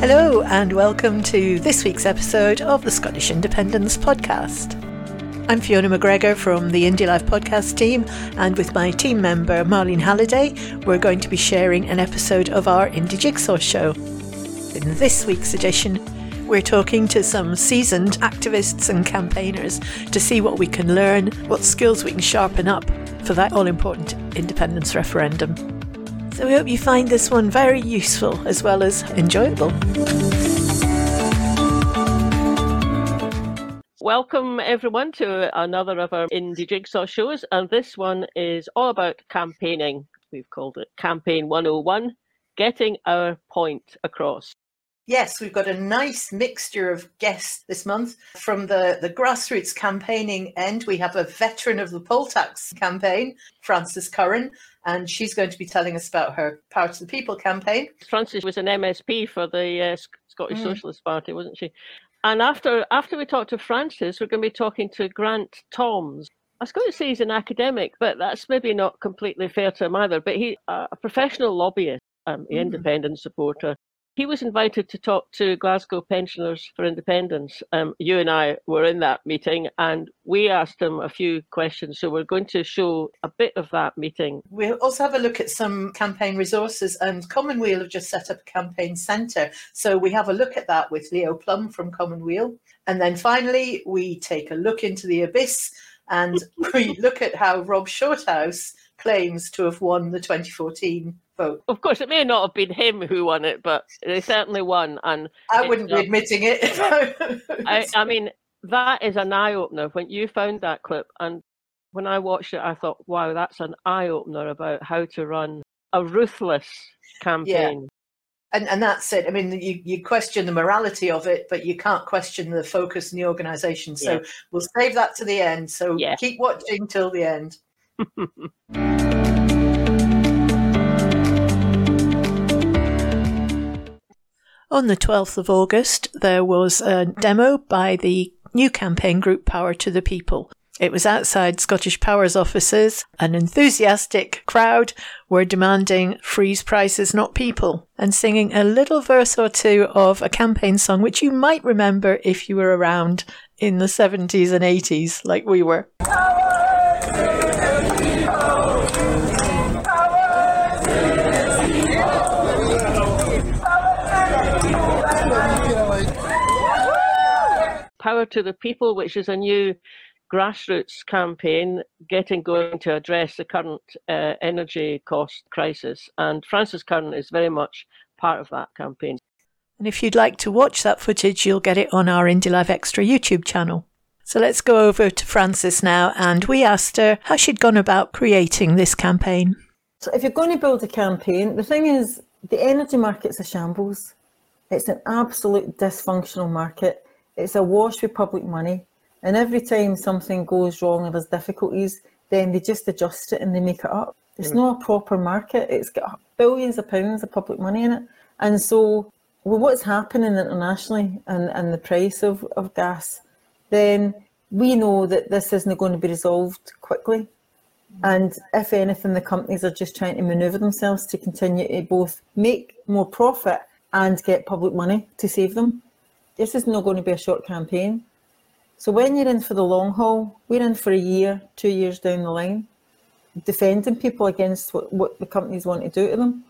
Hello, and welcome to this week's episode of the Scottish Independence Podcast. I'm Fiona McGregor from the Indie Life podcast team, and with my team member Marlene Halliday, we're going to be sharing an episode of our Indie Jigsaw show. In this week's edition, we're talking to some seasoned activists and campaigners to see what we can learn, what skills we can sharpen up for that all important independence referendum. So we hope you find this one very useful as well as enjoyable. Welcome everyone to another of our Indie Jigsaw shows, and this one is all about campaigning. We've called it Campaign 101 Getting Our Point Across. Yes, we've got a nice mixture of guests this month. From the, the grassroots campaigning end, we have a veteran of the poll tax campaign, Frances Curran, and she's going to be telling us about her Power to the People campaign. Frances was an MSP for the uh, Scottish mm. Socialist Party, wasn't she? And after after we talk to Frances, we're going to be talking to Grant Thoms. I was going to say he's an academic, but that's maybe not completely fair to him either. But he's a professional lobbyist, um, mm. independent supporter, he was invited to talk to Glasgow Pensioners for Independence. Um, you and I were in that meeting and we asked him a few questions. So we're going to show a bit of that meeting. We'll also have a look at some campaign resources and Commonweal have just set up a campaign centre. So we have a look at that with Leo Plum from Commonweal. And then finally, we take a look into the abyss and we look at how Rob Shorthouse claims to have won the 2014 vote. Of course, it may not have been him who won it, but they certainly won. And I wouldn't be admitting it. I, I mean, that is an eye opener. When you found that clip, and when I watched it, I thought, wow, that's an eye opener about how to run a ruthless campaign. Yeah. And, and that's it. I mean, you, you question the morality of it, but you can't question the focus and the organisation. So yeah. we'll save that to the end. So yeah. keep watching till the end. On the 12th of August, there was a demo by the new campaign group Power to the People. It was outside Scottish Power's offices. An enthusiastic crowd were demanding freeze prices, not people, and singing a little verse or two of a campaign song which you might remember if you were around in the 70s and 80s, like we were. Power to the People, which is a new grassroots campaign getting going to address the current uh, energy cost crisis. And Frances Curran is very much part of that campaign. And if you'd like to watch that footage, you'll get it on our Indie Life Extra YouTube channel. So let's go over to Frances now, and we asked her how she'd gone about creating this campaign. So, if you're going to build a campaign, the thing is, the energy market's a shambles. It's an absolute dysfunctional market. It's awash with public money. And every time something goes wrong or there's difficulties, then they just adjust it and they make it up. It's mm. not a proper market. It's got billions of pounds of public money in it. And so, with what's happening internationally and, and the price of, of gas, then we know that this isn't going to be resolved quickly. And if anything, the companies are just trying to manoeuvre themselves to continue to both make more profit and get public money to save them. This is not going to be a short campaign. So when you're in for the long haul, we're in for a year, two years down the line, defending people against what, what the companies want to do to them.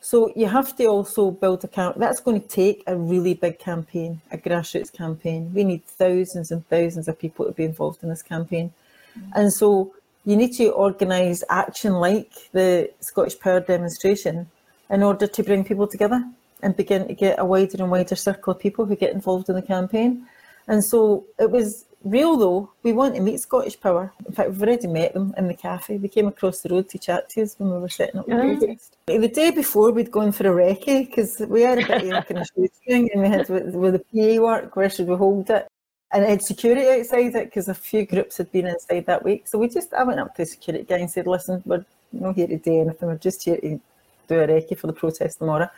So you have to also build a camp. That's going to take a really big campaign, a grassroots campaign. We need thousands and thousands of people to be involved in this campaign. Mm-hmm. And so you need to organise action like the Scottish Power demonstration in order to bring people together and begin to get a wider and wider circle of people who get involved in the campaign. And so it was real though. We want to meet Scottish Power. In fact, we've already met them in the cafe. We came across the road to chat to us when we were setting up the ah. protest. The day before, we'd gone for a recce because we had a bit of kind of shooting and we had with, with the PA work, where should we hold it? And it had security outside it because a few groups had been inside that week. So we just, I went up to the security guy and said, listen, we're not here to do anything. We're just here to do a recce for the protest tomorrow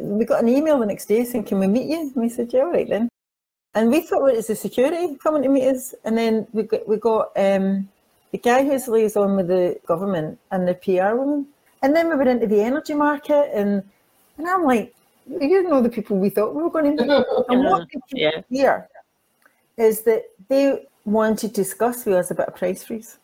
we got an email the next day saying, "Can we meet you?" And we said, "Yeah, all right then." And we thought well, it's the security coming to meet us, and then we got we got um, the guy who's liaison with the government and the PR woman, and then we went into the energy market, and and I'm like, you know the people we thought we were going to meet. and what they Yeah. hear is that they want to discuss with us about a price freeze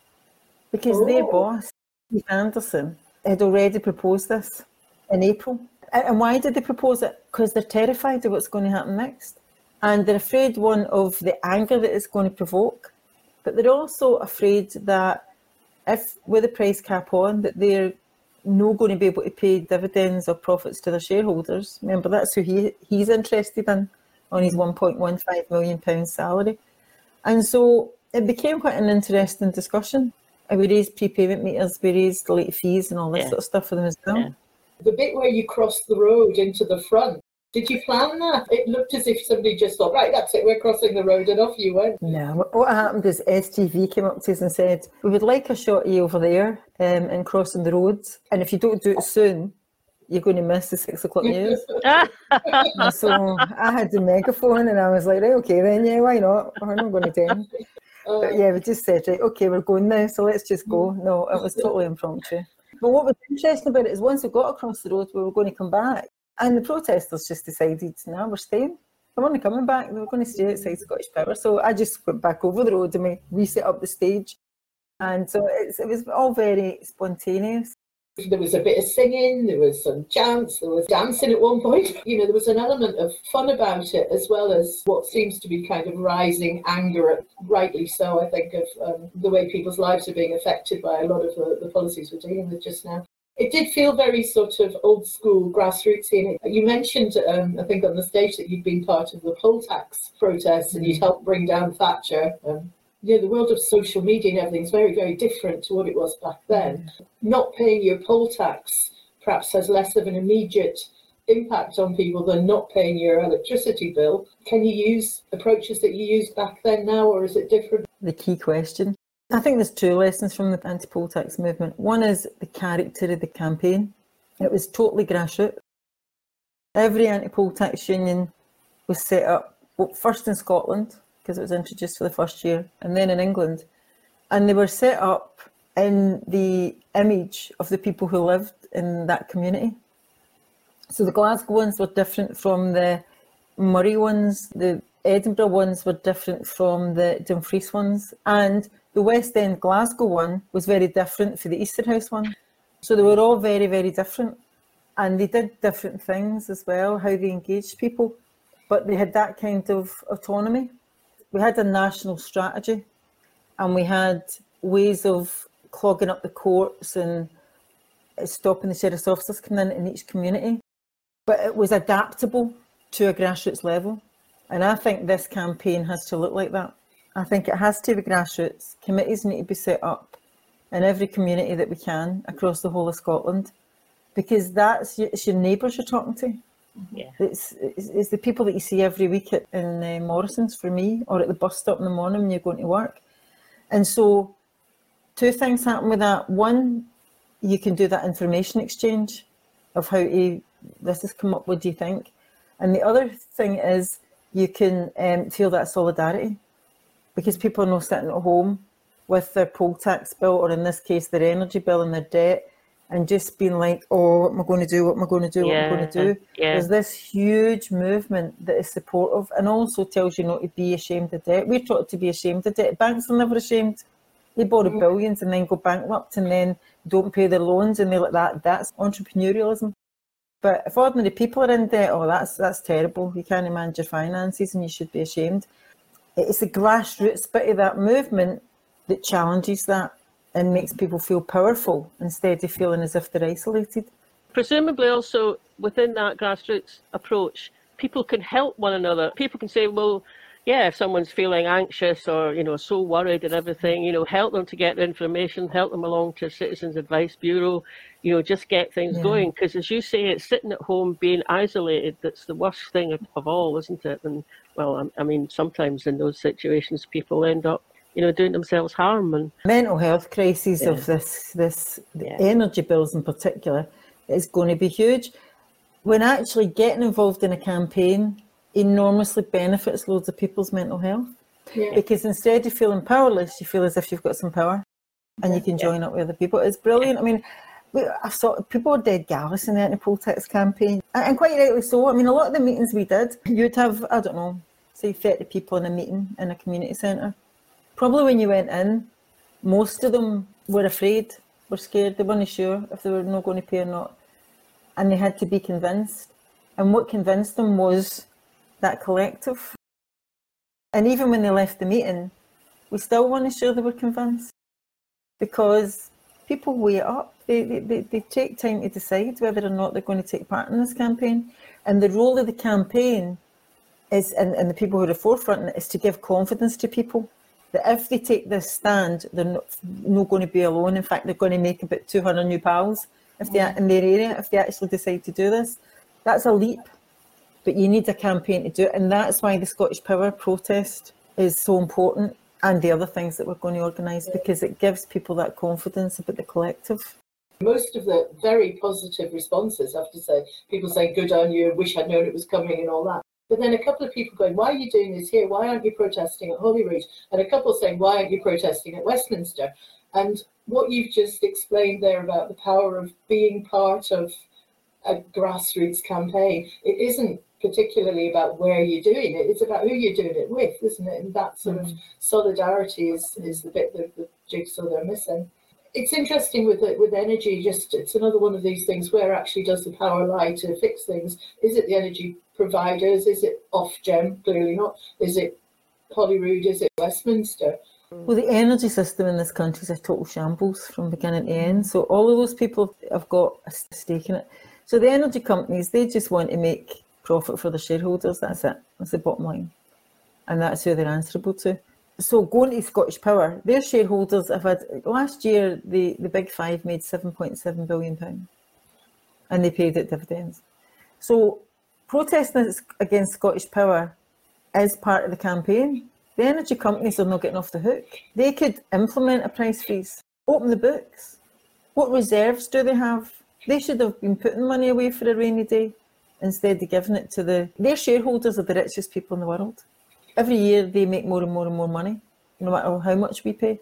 because their Oh. boss, Keith Anderson, had already proposed this in April. And why did they propose it? Because they're terrified of what's going to happen next. And they're afraid, one, of the anger that it's going to provoke, but they're also afraid that if, with the price cap on, that they're not going to be able to pay dividends or profits to their shareholders. Remember, that's who he, he's interested in on his 1.15 million pound salary. And so it became quite an interesting discussion. And we raised prepayment meters, we raised late fees and all this Yeah. sort of stuff for them as well. Yeah. The bit where you cross the road into the front, did you plan that? It looked as if somebody just thought, right, that's it, we're crossing the road, and off you went. No, what- happened is STV came up to us and said, We would like a shot of you over there um, and crossing the road. And if you don't do it soon, you're going to miss the six o'clock news. So I had the megaphone and I was like, right, okay, then, yeah, why not? We're not going to. Uh, But yeah, we just said, right, okay, we're going now, so let's just go. No, it was totally impromptu. But what was interesting about it is once we got across the road, we were going to come back. And the protesters just decided, no, we're staying. We weren't coming back. Were going to stay outside Scottish Power. So I just went back over the road and we reset up the stage. And so it was all very spontaneous. There was a bit of singing, there was some chants, there was dancing at one point. You know, there was an element of fun about it, as well as what seems to be kind of rising anger, at, rightly so, I think, of um, the way people's lives are being affected by a lot of the, the policies we're dealing with just now. It did feel very sort of old school grassroots. You mentioned, um, I think, on the stage that you'd been part of the poll tax protests and you'd helped bring down Thatcher. Um, you know, the world of social media and everything is very, very different to what it was back then mm-hmm. not paying your poll tax perhaps has less of an immediate impact on people than not paying your electricity bill. Can you use approaches that you used back then now, or is it different? The key question. I think there's two lessons from the anti poll tax movement. One is the character of the campaign. It was totally grassroots. Every anti poll tax union was set up well, first in Scotland, because it was introduced for the first year, and then in England. And they were set up in the image of the people who lived in that community. So the Glasgow ones were different from the Moray ones, the Edinburgh ones were different from the Dumfries ones, and the West End Glasgow one was very different for the Easterhouse one. So they were all very, very different. And they did different things as well, how they engaged people, but they had that kind of autonomy. We had a national strategy and we had ways of clogging up the courts and stopping the sheriff's officers coming in in each community. But it was adaptable to a grassroots level. And I think this campaign has to look like that. I think it has to be grassroots. Committees need to be set up in every community that we can across the whole of Scotland because that's your, it's your neighbours you're talking to. Yeah. It's, it's, it's the people that you see every week at, in uh, Morrison's for me or at the bus stop in the morning when you're going to work. And so, two things happen with that. One, you can do that information exchange of how this has come up, what do you think? And the other thing is you can um, feel that solidarity because people are not sitting at home with their poll tax bill or in this case their energy bill and their debt and just being like, oh, what am I going to do? What am I going to do? What am I going to do? yeah. There's this huge movement that is supportive and also tells you not to be ashamed of debt. We're taught to be ashamed of debt. Banks are never ashamed. They borrow Mhm. billions and then go bankrupt and then don't pay their loans and they're like that. That's entrepreneurialism. But if ordinary people are in debt, oh, that's that's terrible. You can't manage your finances and you should be ashamed. It's the grassroots bit of that movement that challenges that and makes people feel powerful instead of feeling as if they're isolated. presumably also within that grassroots approach, people can help one another. People can say, well, yeah, if someone's feeling anxious or, you know, so worried and everything, you know, help them to get the information, help them along to Citizens Advice Bureau, you know, just get things Yeah. going. Because as you say, it's sitting at home being isolated that's the worst thing of, of all, isn't it? And, well, I, I mean, sometimes in those situations, people end up, you know, doing themselves harm. And mental health crises Yeah. of this this Yeah. energy bills in particular is going to be huge. When actually getting involved in a campaign enormously benefits loads of people's mental health Yeah. because instead of feeling powerless, you feel as if you've got some power and you can join up with other people. It's brilliant. I mean, I saw people were dead gallus in the anti-poll tax campaign, and quite rightly so. I mean, a lot of the meetings we did, you'd have I don't know, say thirty people in a meeting in a community centre. Probably when you went in, most of them were afraid, were scared, they weren't sure if they were not going to pay or not, and they had to be convinced. And what convinced them was that collective. And even when they left the meeting, we still weren't sure they were convinced because people weigh up. They, they, they, take time to decide whether or not they're going to take part in this campaign. And the role of the campaign is, and, and the people who are the forefront, is to give confidence to people that if they take this stand, they're not, not going to be alone. In fact, they're going to make about 200 new pals if they mm. in their area if they actually decide to do this. That's a leap, but you need a campaign to do it, and that's why the Scottish Power protest is so important and the other things that we're going to organise because it gives people that confidence about the collective. Most of the very positive responses, I have to say, people saying, good on you, wish I'd known it was coming and all that. But then a couple of people going, why are you doing this here? Why aren't you protesting at Holyrood? And a couple saying, why aren't you protesting at Westminster? And what you've just explained there about the power of being part of a grassroots campaign, it isn't particularly about where you're doing it. It's about who you're doing it with, isn't it? And that sort of mm. solidarity is, is the bit that the jigsaw they're missing. It's interesting with with energy. Just it's another one of these things. Where actually does the power lie to fix things? Is it the energy providers? Is it Ofgem? Clearly not. Is it Holyrood? Is it Westminster? Well, the energy system in this country is a total shambles from beginning to end. So all of those people have got a stake in it. So the energy companies, they just want to make profit for the shareholders. That's it. That's the bottom line. And that's who they're answerable to. So going to Scottish Power, their shareholders have had last year the, the big five made seven point seven billion pounds and they paid it dividends. So protesting against Scottish Power is part of the campaign. The energy companies are not getting off the hook. They could implement a price freeze, open the books. What reserves do they have? They should have been putting money away for a rainy day instead of giving it to the their shareholders are the richest people in the world. Every year they make more and more and more money, no matter how much we pay.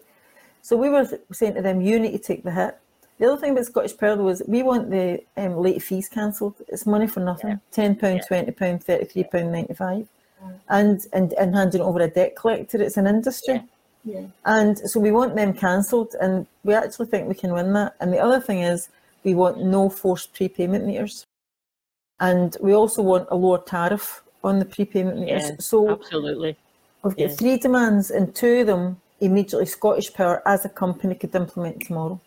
So we were saying to them, you need to take the hit. The other thing about Scottish Power was we want the um, late fees cancelled. It's money for nothing. Yeah. Ten pound, yeah. twenty pound, thirty three pound ninety five, and and and handing over a debt collector. It's an industry. Yeah. Yeah. And so we want them cancelled, and we actually think we can win that. And the other thing is, we want no forced prepayment meters. And we also want a lower tariff on the prepayment meters. Yeah, so absolutely. We've got yeah. three demands, and two of them immediately Scottish Power as a company could implement tomorrow.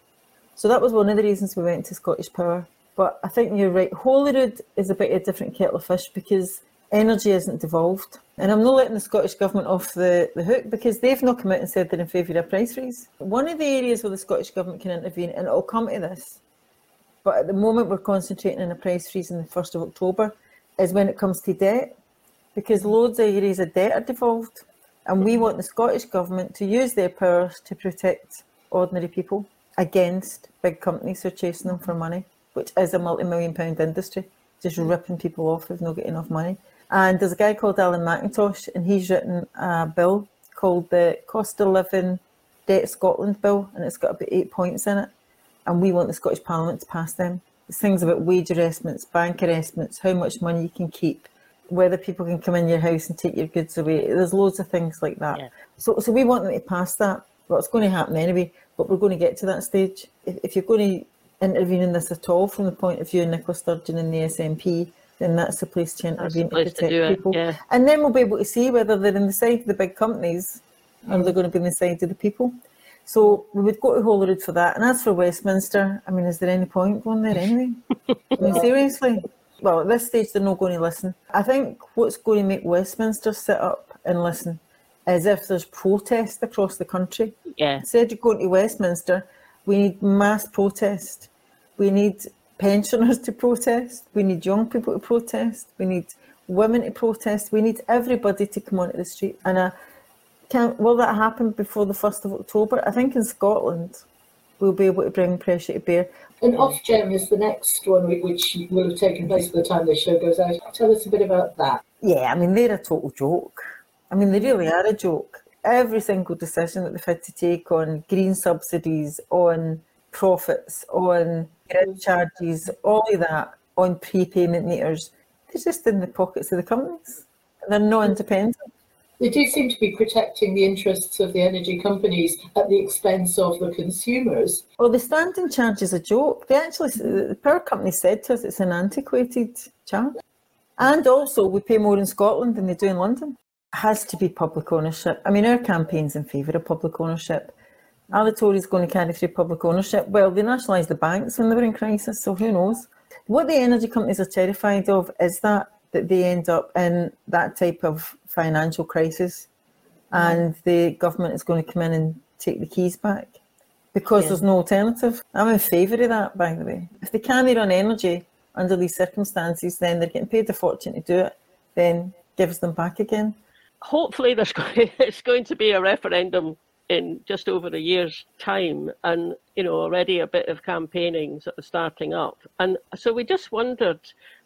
So that was one of the reasons we went to Scottish Power. But I think you're right. Holyrood is a bit of a different kettle of fish because energy isn't devolved. And I'm not letting the Scottish Government off the, the hook because they've not come out and said they're in favour of price freeze. One of the areas where the Scottish Government can intervene, and it'll come to this, but at the moment, we're concentrating on a price freeze on the 1st of October, is when it comes to debt, because loads of areas of debt are devolved. And we want the Scottish Government to use their powers to protect ordinary people against big companies who are chasing them for money, which is a multi million pound industry, just ripping people off who've not got enough money. And there's a guy called Alan McIntosh, and he's written a bill called the Cost of Living Debt Scotland Bill, and it's got about eight points in it and we want the Scottish Parliament to pass them. It's things about wage arrestments, bank arrestments, how much money you can keep, whether people can come in your house and take your goods away. There's loads of things like that. Yeah. So, so we want them to pass that. Well, it's going to happen anyway, but we're going to get to that stage. If, if you're going to intervene in this at all from the point of view of Nicola Sturgeon and the SNP, then that's the place to intervene place to protect to people. Yeah. And then we'll be able to see whether they're in the side of the big companies or they're mm. going to be in the side of the people. So we would go to Holyrood for that. And as for Westminster, I mean, is there any point going there anyway? I mean, seriously? Well, at this stage, they're not going to listen. I think what's going to make Westminster sit up and listen is if there's protest across the country. Yeah. Instead of going to Westminster, we need mass protest. We need pensioners to protest. We need young people to protest. We need women to protest. We need everybody to come onto the street. And a can, will that happen before the 1st of October? I think in Scotland we'll be able to bring pressure to bear. And Ofgem is the next one which will have taken place by the time this show goes out. Tell us a bit about that. Yeah, I mean, they're a total joke. I mean, they really are a joke. Every single decision that they've had to take on green subsidies, on profits, on grid charges, all of that, on prepayment meters, they're just in the pockets of the companies. They're not independent. They do seem to be protecting the interests of the energy companies at the expense of the consumers. Well, the standing charge is a joke. They actually, the power company said to us it's an antiquated charge. And also, we pay more in Scotland than they do in London. It has to be public ownership. I mean, our campaign's in favour of public ownership. Are the Tories going to carry through public ownership? Well, they nationalised the banks when they were in crisis, so who knows? What the energy companies are terrified of is that that they end up in that type of financial crisis mm-hmm. and the government is going to come in and take the keys back because yeah. there's no alternative. I'm in favour of that, by the way. If they can't run energy under these circumstances, then they're getting paid a fortune to do it, then gives them back again. Hopefully, there's going, it's going to be a referendum in just over a year's time and you know already a bit of campaigning sort of starting up and so we just wondered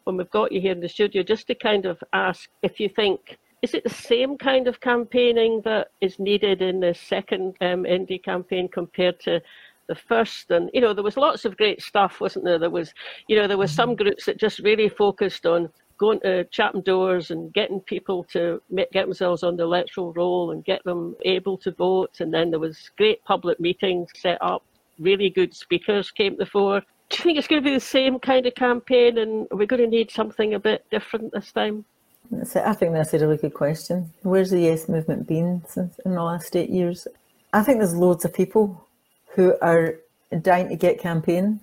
when we've got you here in the studio just to kind of ask if you think is it the same kind of campaigning that is needed in the second um, indie campaign compared to the first? And you know there was lots of great stuff wasn't there? There was you know there were some mm-hmm. groups that just really focused on going to Chatham doors and getting people to get themselves on the electoral roll and get them able to vote. And then there was great public meetings set up. Really good speakers came to the fore do you think it's going to be the same kind of campaign and are we going to need something a bit different this time I think that's a really good question. Where's the Yes movement been since in the last eight years? I think there's loads of people who are dying to get campaign.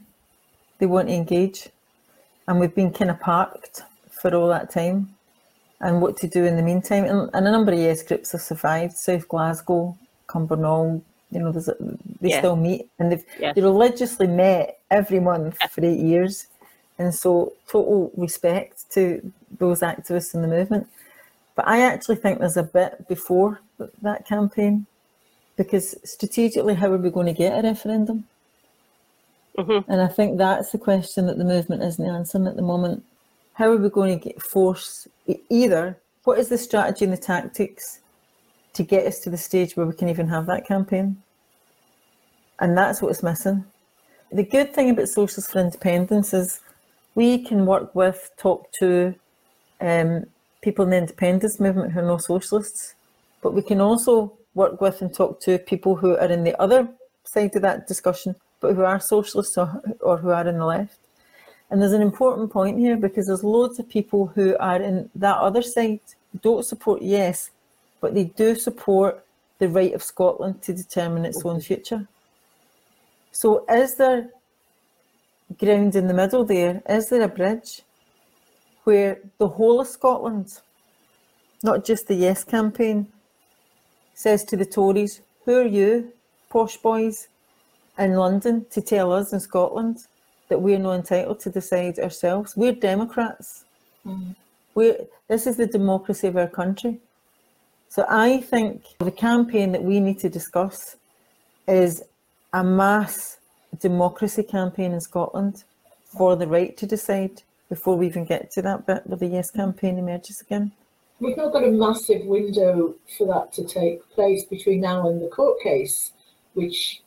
They want to engage, and we've been kind of parked for all that time. And what to do in the meantime? And, and a number of Yes groups have survived. South Glasgow, Cumbernauld, you know, a, they yeah. still meet, and they've yeah. they religiously met every month for eight years. And so, total respect to those activists in the movement. But I actually think there's a bit before that campaign because strategically, how are we going to get a referendum? Mm-hmm. And I think that's the question that the movement isn't answering at the moment. How are we going to get force either? What is the strategy and the tactics to get us to the stage where we can even have that campaign? And that's what's missing. The good thing about Socialists for Independence is we can work with, talk to, um, people in the independence movement who are no socialists, but we can also work with and talk to people who are in the other side of that discussion, but who are socialists or, or who are in the left. And there's an important point here because there's loads of people who are in that other side don't support yes, but they do support the right of Scotland to determine its own future. So is there ground in the middle there? Is there a bridge? where the whole of Scotland, not just the Yes campaign, says to the Tories, Who are you, posh boys in London, to tell us in Scotland that we're not entitled to decide ourselves? We're Democrats. Mm. We're, this is the democracy of our country. So I think the campaign that we need to discuss is a mass democracy campaign in Scotland for the right to decide before we even get to that bit where the Yes campaign emerges again? We've not got a massive window for that to take place between now and the court case, which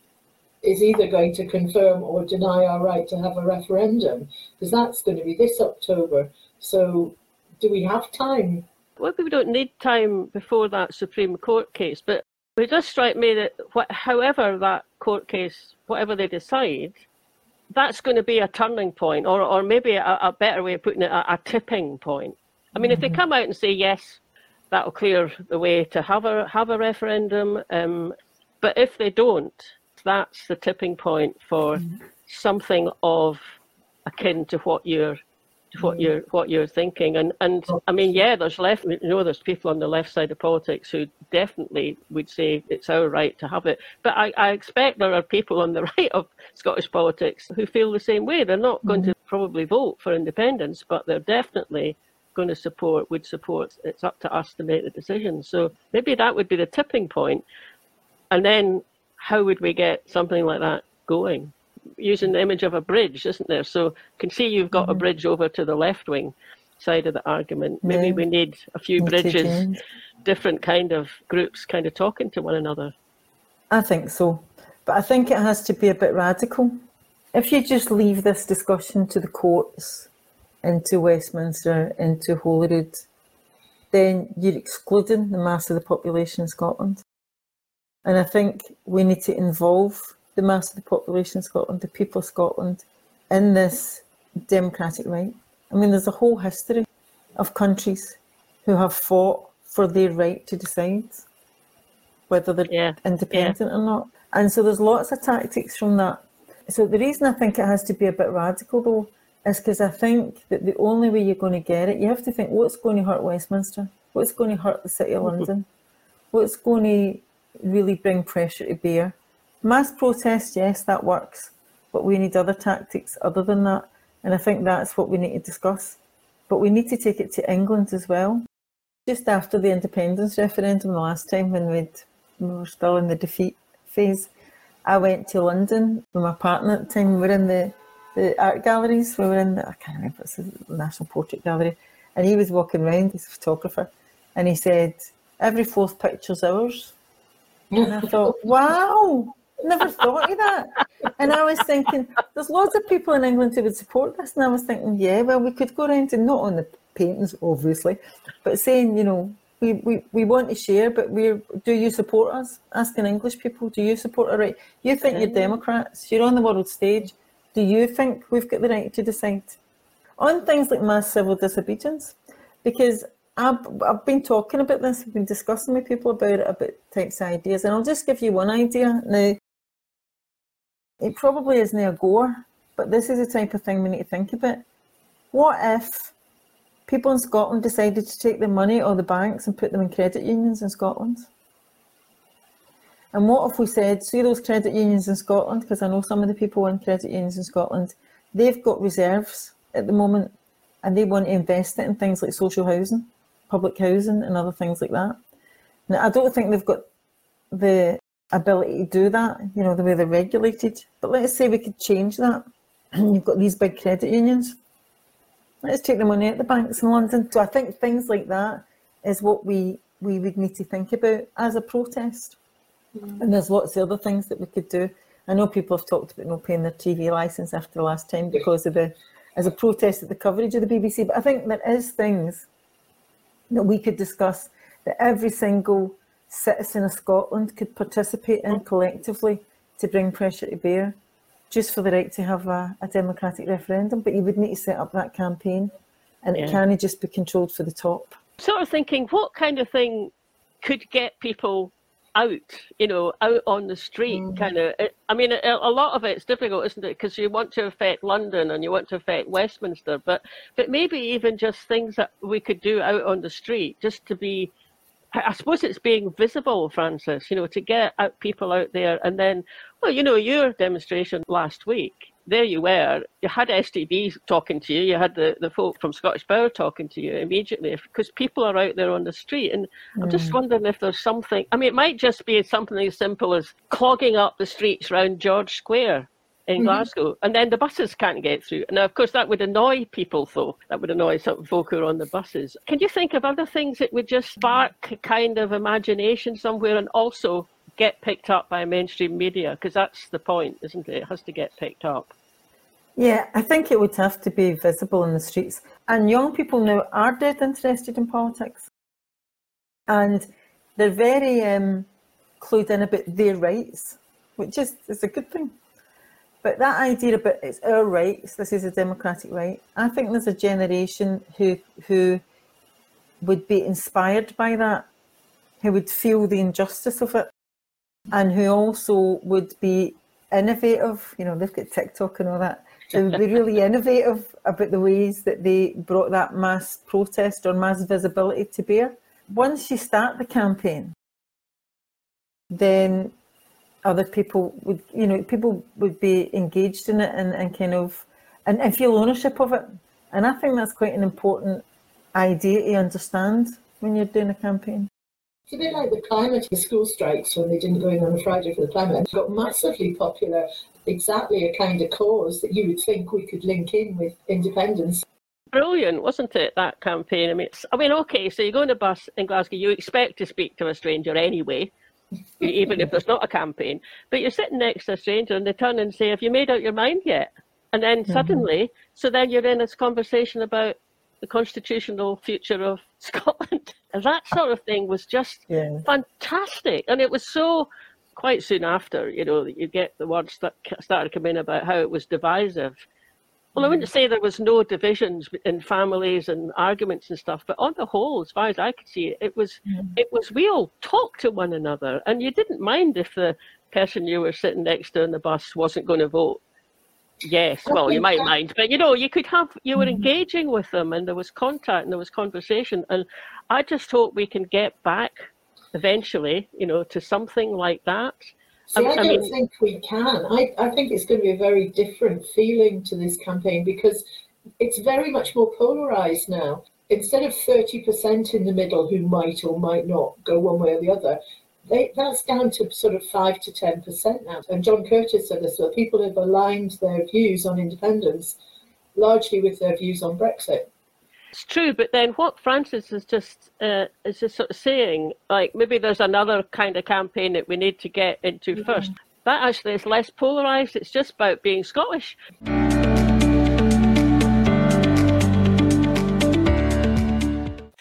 is either going to confirm or deny our right to have a referendum, because that's going to be this October. So, do we have time? Well, we don't need time before that Supreme Court case, but it does strike me that what, however that court case, whatever they decide, that's going to be a turning point, or, or maybe a, a better way of putting it, a, a tipping point. I mean, mm-hmm. if they mm-hmm. come out and say yes, that'll clear the way to have a have a referendum. Um, but if they don't, that's the tipping point for mm-hmm. something of akin to what you're what you're what you're thinking. And and i mean yeah there's left you know there's people on the left side of politics who definitely would say it's our right to have it. But i, I expect there are people on the right of scottish politics who feel the same way. They're not mm-hmm. going to probably vote for independence but they're definitely going to support would support it's up to us to make the decision. So maybe that would be the tipping point. And then how would we get something like that going using the image of a bridge, isn't there? So you can see you've got mm-hmm. a bridge over to the left wing side of the argument. Maybe yeah. we need a few bridges, different kind of groups kind of talking to one another. I think so. But I think it has to be a bit radical. If you just leave this discussion to the courts, into Westminster, into Holyrood, then you're excluding the mass of the population in Scotland. And I think we need to involve the mass of the population in Scotland, the people of Scotland, in this democratic right. I mean, there's a whole history of countries who have fought for their right to decide whether they're yeah. independent yeah. or not. And so there's lots of tactics from that. So the reason I think it has to be a bit radical though is because I think that the only way you're going to get it, you have to think what's going to hurt Westminster, what's going to hurt the City of mm-hmm. London, what's going to really bring pressure to bear. Mass protest, yes, that works, but we need other tactics other than that. And I think that's what we need to discuss. But we need to take it to England as well. Just after the independence referendum the last time when we'd, we were still in the defeat phase, I went to London with my partner at the time. We were in the, the art galleries. We were in, the, I can't remember, it's the National Portrait Gallery. And he was walking around, he's a photographer, and he said, every fourth picture's ours. And I thought, wow, never thought of that. And I was thinking, there's lots of people in England who would support this. And I was thinking, yeah, well, we could go around and not on the paintings, obviously, but saying, you know, we, we, we want to share, but we're do you support us? Asking English people, do you support our right? You think you're Democrats, you're on the world stage. Do you think we've got the right to decide? On things like mass civil disobedience, because I've, I've been talking about this, I've been discussing with people about it, about types of ideas, and I'll just give you one idea. Now, it probably isn't a goer, but this is the type of thing we need to think about. What if people in Scotland decided to take the money or the banks and put them in credit unions in Scotland? And what if we said, see those credit unions in Scotland, because I know some of the people in credit unions in Scotland, they've got reserves at the moment and they want to invest it in things like social housing public housing and other things like that. Now, I don't think they've got the ability to do that, you know, the way they're regulated. But let's say we could change that. And you've got these big credit unions. Let's take the money at the banks in London. So I think things like that is what we, we would need to think about as a protest. Mm. And there's lots of other things that we could do. I know people have talked about not paying their TV license after the last time because of the as a protest at the coverage of the BBC. But I think there is things that we could discuss that every single citizen of Scotland could participate in collectively to bring pressure to bear just for the right to have a, a democratic referendum. But you would need to set up that campaign and yeah. it can't just be controlled for the top. Sort of thinking, what kind of thing could get people out, you know, out on the street, mm. kind of. I mean, a, a, lot of it's difficult, isn't it? Because you want to affect London and you want to affect Westminster, but but maybe even just things that we could do out on the street, just to be. I suppose it's being visible, Frances, You know, to get out people out there, and then, well, you know, your demonstration last week there you were. You had STV talking to you. You had the, the folk from Scottish Power talking to you immediately because people are out there on the street. And mm. I'm just mm. wondering if there's something. I mean, it might just be something as simple as clogging up the streets around George Square in mm-hmm. Glasgow, and then the buses can't get through. Now, of course, that would annoy people, though. That would annoy some folk who are on the buses. Can you think of other things that would just spark kind of imagination somewhere and also get picked up by mainstream media because that's the point, isn't it? It has to get picked up. Yeah, I think it would have to be visible in the streets. And young people now are dead interested in politics. And they're very um, clued in about their rights, which is, is a good thing. But that idea about it's our rights, this is a democratic right, I think there's a generation who who would be inspired by that, who would feel the injustice of it and who also would be innovative. You know, they've got TikTok and all that. They would be really innovative about the ways that they brought that mass protest or mass visibility to bear. Once you start the campaign, then other people would, you know, people would be engaged in it and, and kind of and, and feel ownership of it. And I think that's quite an important idea to understand when you're doing a campaign. It's a bit like the climate school strikes when they didn't go in on a Friday for the climate. It got massively popular, exactly a kind of cause that you would think we could link in with independence. Brilliant, wasn't it, that campaign? I mean, I mean, okay, so you go on a bus in Glasgow, you expect to speak to a stranger anyway. Even if there's not a campaign. But you're sitting next to a stranger and they turn and say, Have you made out your mind yet? And then mm-hmm. suddenly, so then you're in this conversation about the constitutional future of Scotland. And that sort of thing was just yeah. fantastic. And it was so quite soon after, you know, you get the words that started coming about how it was divisive. Well, I wouldn't mm. say there was no divisions in families and arguments and stuff, but on the whole, as far as I could see, it was mm. it was we all talked to one another, and you didn't mind if the person you were sitting next to on the bus wasn't going to vote. Yes, well, you might mind, but you know, you could have you were mm. engaging with them, and there was contact and there was conversation, and I just hope we can get back eventually, you know, to something like that. See, I, I don't mean, think we can. I, I think it's going to be a very different feeling to this campaign because it's very much more polarized now. Instead of 30% in the middle who might or might not go one way or the other, they, that's down to sort of 5 to 10% now. And John Curtice said this, so people have aligned their views on independence largely with their views on Brexit. It's true, but then what Frances is just uh, is just sort of saying, like maybe there's another kind of campaign that we need to get into mm-hmm. first. That actually is less polarised. It's just about being Scottish.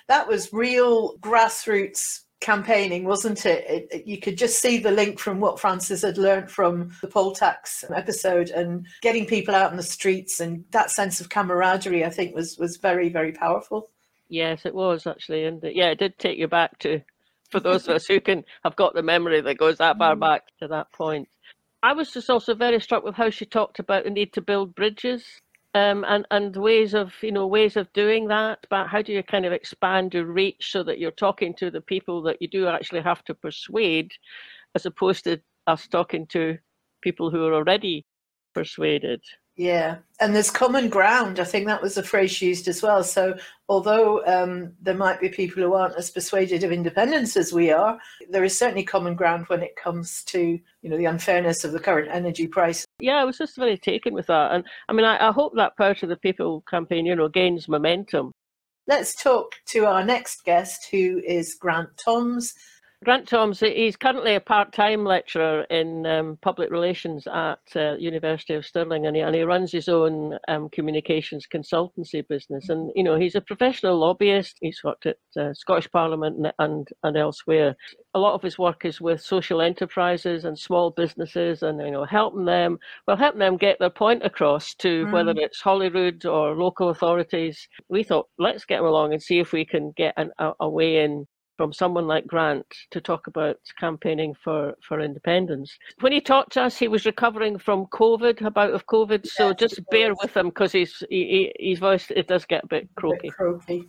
That was real grassroots campaigning, wasn't it? It, it? You could just see the link from what Frances had learned from the poll tax episode and getting people out in the streets and that sense of camaraderie, I think, was was very, very powerful. Yes, it was actually. And yeah, it did take you back to, for those of us who can have got the memory that goes that far mm. back to that point. I was just also very struck with how she talked about the need to build bridges um, and and ways of you know ways of doing that but how do you kind of expand your reach so that you're talking to the people that you do actually have to persuade as opposed to us talking to people who are already persuaded yeah, and there's common ground. I think that was the phrase used as well. So, although um, there might be people who aren't as persuaded of independence as we are, there is certainly common ground when it comes to you know the unfairness of the current energy price. Yeah, I was just very taken with that, and I mean, I, I hope that part of the People campaign, you know, gains momentum. Let's talk to our next guest, who is Grant Thoms. Grant Thoms, he's currently a part-time lecturer in um, public relations at uh, University of Stirling, and he, and he runs his own um, communications consultancy business. And you know, he's a professional lobbyist. He's worked at uh, Scottish Parliament and, and, and elsewhere. A lot of his work is with social enterprises and small businesses, and you know, helping them, well, helping them get their point across to mm. whether it's Holyrood or local authorities. We thought, let's get him along and see if we can get an, a, a way in from someone like Grant to talk about campaigning for, for independence. When he talked to us, he was recovering from COVID, about of COVID. Yes, so just bear with him because his he, his voice it does get a bit croaky. A bit croaky.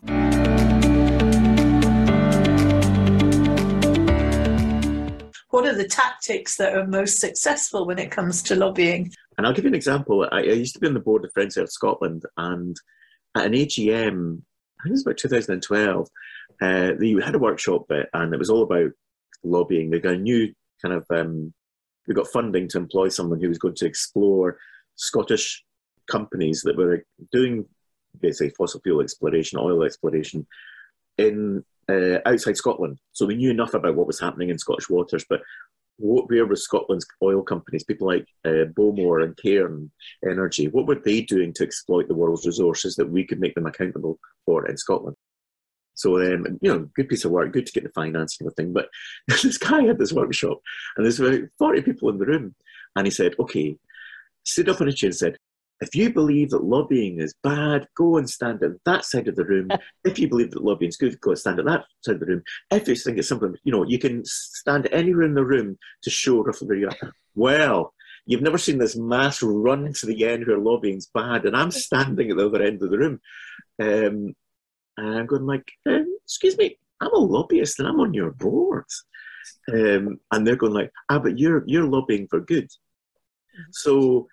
What are the tactics that are most successful when it comes to lobbying? And I'll give you an example. I, I used to be on the board of Friends of Scotland, and at an AGM, I think it was about 2012, uh, they had a workshop bit, and it was all about lobbying. They got a new kind of um, they got funding to employ someone who was going to explore Scottish companies that were doing basically fossil fuel exploration, oil exploration in uh, outside Scotland. So we knew enough about what was happening in Scottish waters, but what, where were Scotland's oil companies, people like uh, Bowmore and Cairn Energy, what were they doing to exploit the world's resources that we could make them accountable for in Scotland? So, um, you know, good piece of work, good to get the financing of the thing. But this guy had this workshop, and there's about 40 people in the room. And he said, okay, stood up on a chair and said, if you believe that lobbying is bad, go and stand at that side of the room. if you believe that lobbying is good, go and stand at that side of the room. If you think it's something, you know, you can stand anywhere in the room to show roughly where you are. Well, you've never seen this mass run to the end where lobbying's bad, and I'm standing at the other end of the room. Um, and I'm going like, um, excuse me, I'm a lobbyist and I'm on your board. Um, and they're going like, ah, but you're you're lobbying for good. Mm-hmm. So,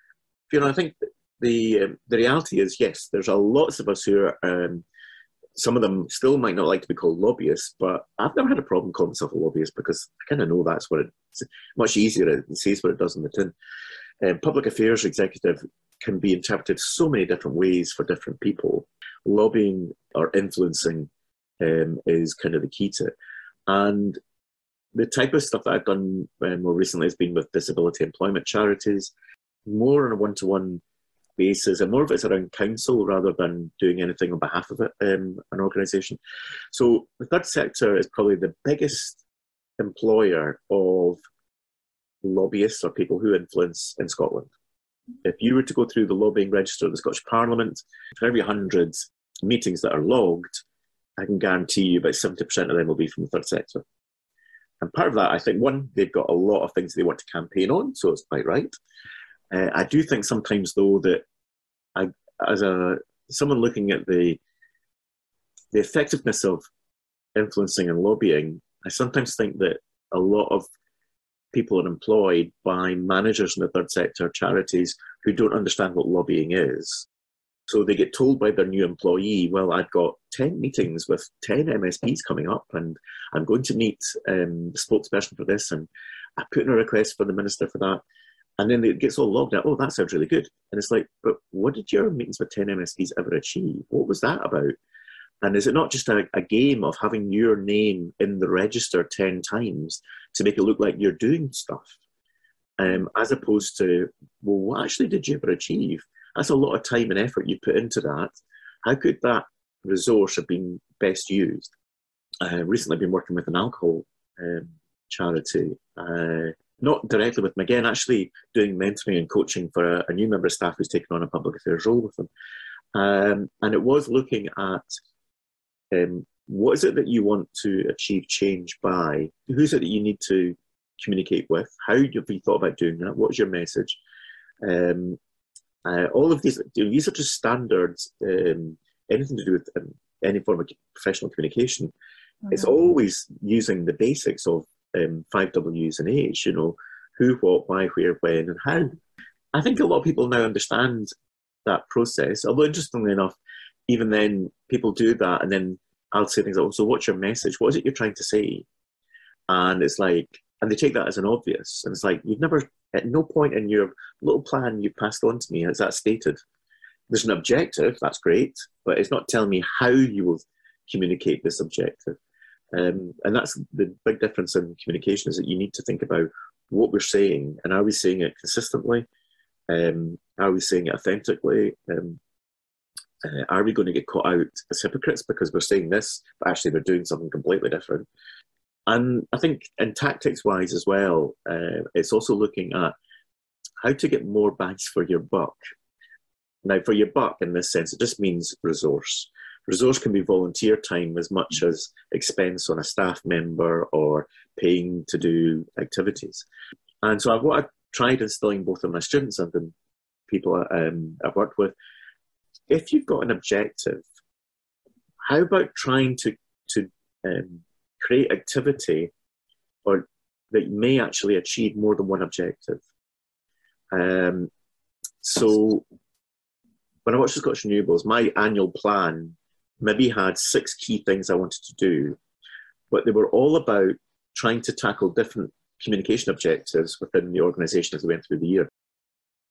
you know, I think the um, the reality is yes, there's a lots of us who are. Um, some of them still might not like to be called lobbyists, but I've never had a problem calling myself a lobbyist because I kind of know that's what it's much easier. It says what it does in the tin. Um, public affairs executive can be interpreted so many different ways for different people lobbying or influencing um, is kind of the key to it. And the type of stuff that I've done uh, more recently has been with disability employment charities, more on a one to one and more of it's around council rather than doing anything on behalf of it, um, an organisation. So the third sector is probably the biggest employer of lobbyists or people who influence in Scotland. If you were to go through the lobbying register of the Scottish Parliament, for every 100 meetings that are logged, I can guarantee you about 70% of them will be from the third sector. And part of that, I think, one, they've got a lot of things that they want to campaign on, so it's quite right. Uh, I do think sometimes, though, that I, as a someone looking at the the effectiveness of influencing and lobbying, I sometimes think that a lot of people are employed by managers in the third sector charities who don't understand what lobbying is. So they get told by their new employee, well, I've got 10 meetings with 10 MSPs coming up, and I'm going to meet um, the spokesperson for this, and I put in a request for the minister for that. And then it gets all logged out. Oh, that sounds really good. And it's like, but what did your meetings with 10 MSPs ever achieve? What was that about? And is it not just a, a game of having your name in the register 10 times to make it look like you're doing stuff? Um, as opposed to, well, what actually did you ever achieve? That's a lot of time and effort you put into that. How could that resource have been best used? Uh, recently, been working with an alcohol um, charity, uh, not directly with them again, actually doing mentoring and coaching for a, a, new member of staff who's taken on a public affairs role with them. Um, and it was looking at um, what is it that you want to achieve change by? Who's it that you need to communicate with? How have you thought about doing that? What's your message? Um, uh, all of these, these are just standards. Um, anything to do with um, any form of professional communication, mm-hmm. it's always using the basics of um, five W's and H. You know, who, what, why, where, when, and how. I think a lot of people now understand that process. Although interestingly enough, even then people do that, and then I'll say things like, oh, "So, what's your message? What is it you're trying to say?" And it's like, and they take that as an obvious, and it's like you've never at no point in your little plan you passed on to me has that stated. There's an objective, that's great, but it's not telling me how you will communicate this objective. Um, and that's the big difference in communication is that you need to think about what we're saying and are we saying it consistently? Um, are we saying it authentically? Um, uh, are we going to get caught out as hypocrites because we're saying this, but actually we're doing something completely different? And I think, in tactics wise as well, uh, it's also looking at how to get more bangs for your buck. Now, for your buck in this sense, it just means resource. Resource can be volunteer time as much as expense on a staff member or paying to do activities. And so, what I've tried instilling both in my students and in people um, I've worked with, if you've got an objective, how about trying to to um, create activity or that may actually achieve more than one objective. Um, so when I watched the Scottish Renewables, my annual plan maybe had six key things I wanted to do, but they were all about trying to tackle different communication objectives within the organisation as we went through the year.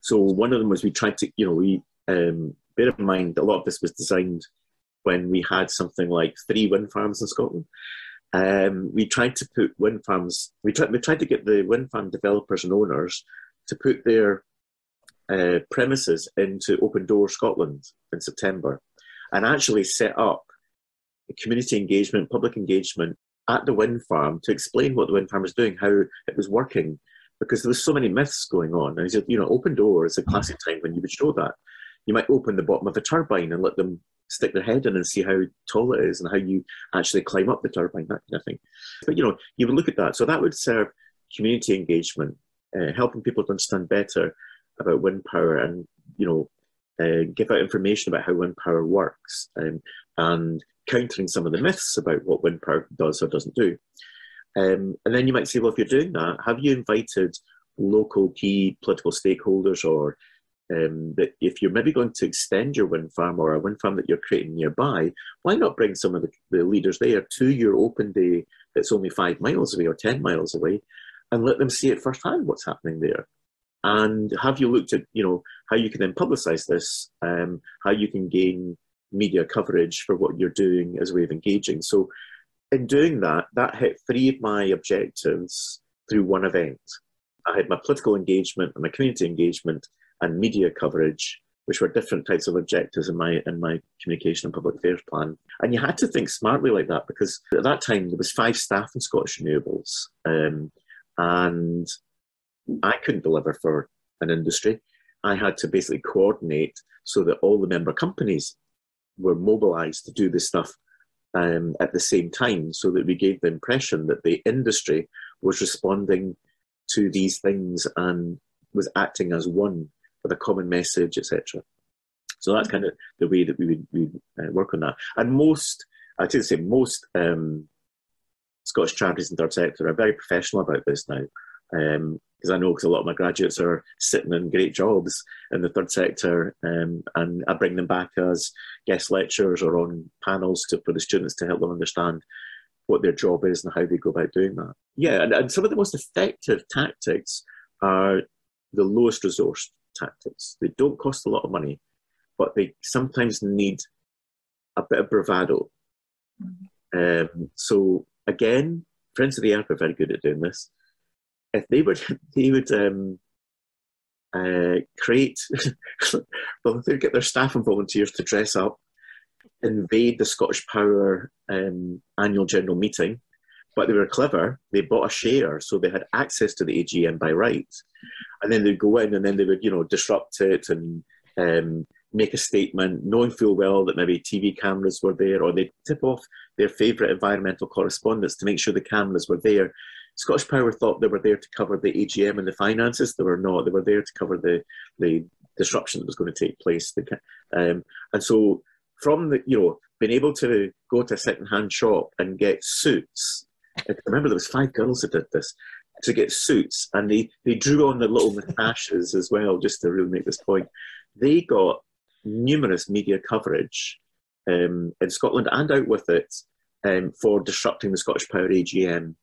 So one of them was we tried to, you know, we um, bear in mind a lot of this was designed when we had something like three wind farms in Scotland. Um, we tried to put wind farms, we tried, we tried to get the wind farm developers and owners to put their uh, premises into Open Door Scotland in September and actually set up community engagement, public engagement at the wind farm to explain what the wind farm was doing, how it was working, because there was so many myths going on. And he said, you know, open door is a classic time when you would show that. You might open the bottom of a turbine and let them stick their head in and see how tall it is and how you actually climb up the turbine, that kind of thing. But you know, you would look at that. So that would serve community engagement, uh, helping people to understand better about wind power and you know uh, give out information about how wind power works um, and countering some of the myths about what wind power does or doesn't do. Um, and then you might say, well, if you're doing that, have you invited local key political stakeholders or um, that if you're maybe going to extend your wind farm or a wind farm that you're creating nearby, why not bring some of the, the leaders there to your open day that's only five miles away or 10 miles away and let them see it firsthand what's happening there? And have you looked at, you know, how you can then publicize this, um, how you can gain media coverage for what you're doing as a way of engaging? So in doing that, that hit three of my objectives through one event. I had my political engagement and my community engagement and media coverage, which were different types of objectives in my in my communication and public affairs plan. And you had to think smartly like that because at that time there was five staff in Scottish Renewables, um, and I couldn't deliver for an industry. I had to basically coordinate so that all the member companies were mobilised to do this stuff um, at the same time, so that we gave the impression that the industry was responding to these things and was acting as one with a common message, etc. So that's kind of the way that we would, we uh, work on that. And most, I'd say most um, Scottish charities and third sector are very professional about this now. Um, because I know because a lot of my graduates are sitting in great jobs in the third sector, um, and I bring them back as guest lecturers or on panels to, for the students to help them understand what their job is and how they go about doing that. Yeah, and, and some of the most effective tactics are the lowest resource tactics. They don't cost a lot of money, but they sometimes need a bit of bravado. Mm-hmm. Um, so again, Friends of the Earth are very good at doing this. If they would, they would um, uh, create, well, they'd get their staff and volunteers to dress up invade the Scottish Power um, annual general meeting, but they were clever. They bought a share, so they had access to the AGM by right. And then they'd go in and then they would, you know, disrupt it and um, make a statement, knowing full well that maybe TV cameras were there, or they'd tip off their favourite environmental correspondents to make sure the cameras were there. Scottish Power thought they were there to cover the AGM and the finances. They were not. They were there to cover the, the disruption that was going to take place. Um, and so from the you know being able to go to a second-hand shop and get suits. I remember there was five girls that did this to get suits, and they they drew on the little moustaches as well, just to really make this point. They got numerous media coverage um, in Scotland and out with it um, for disrupting the Scottish Power AGM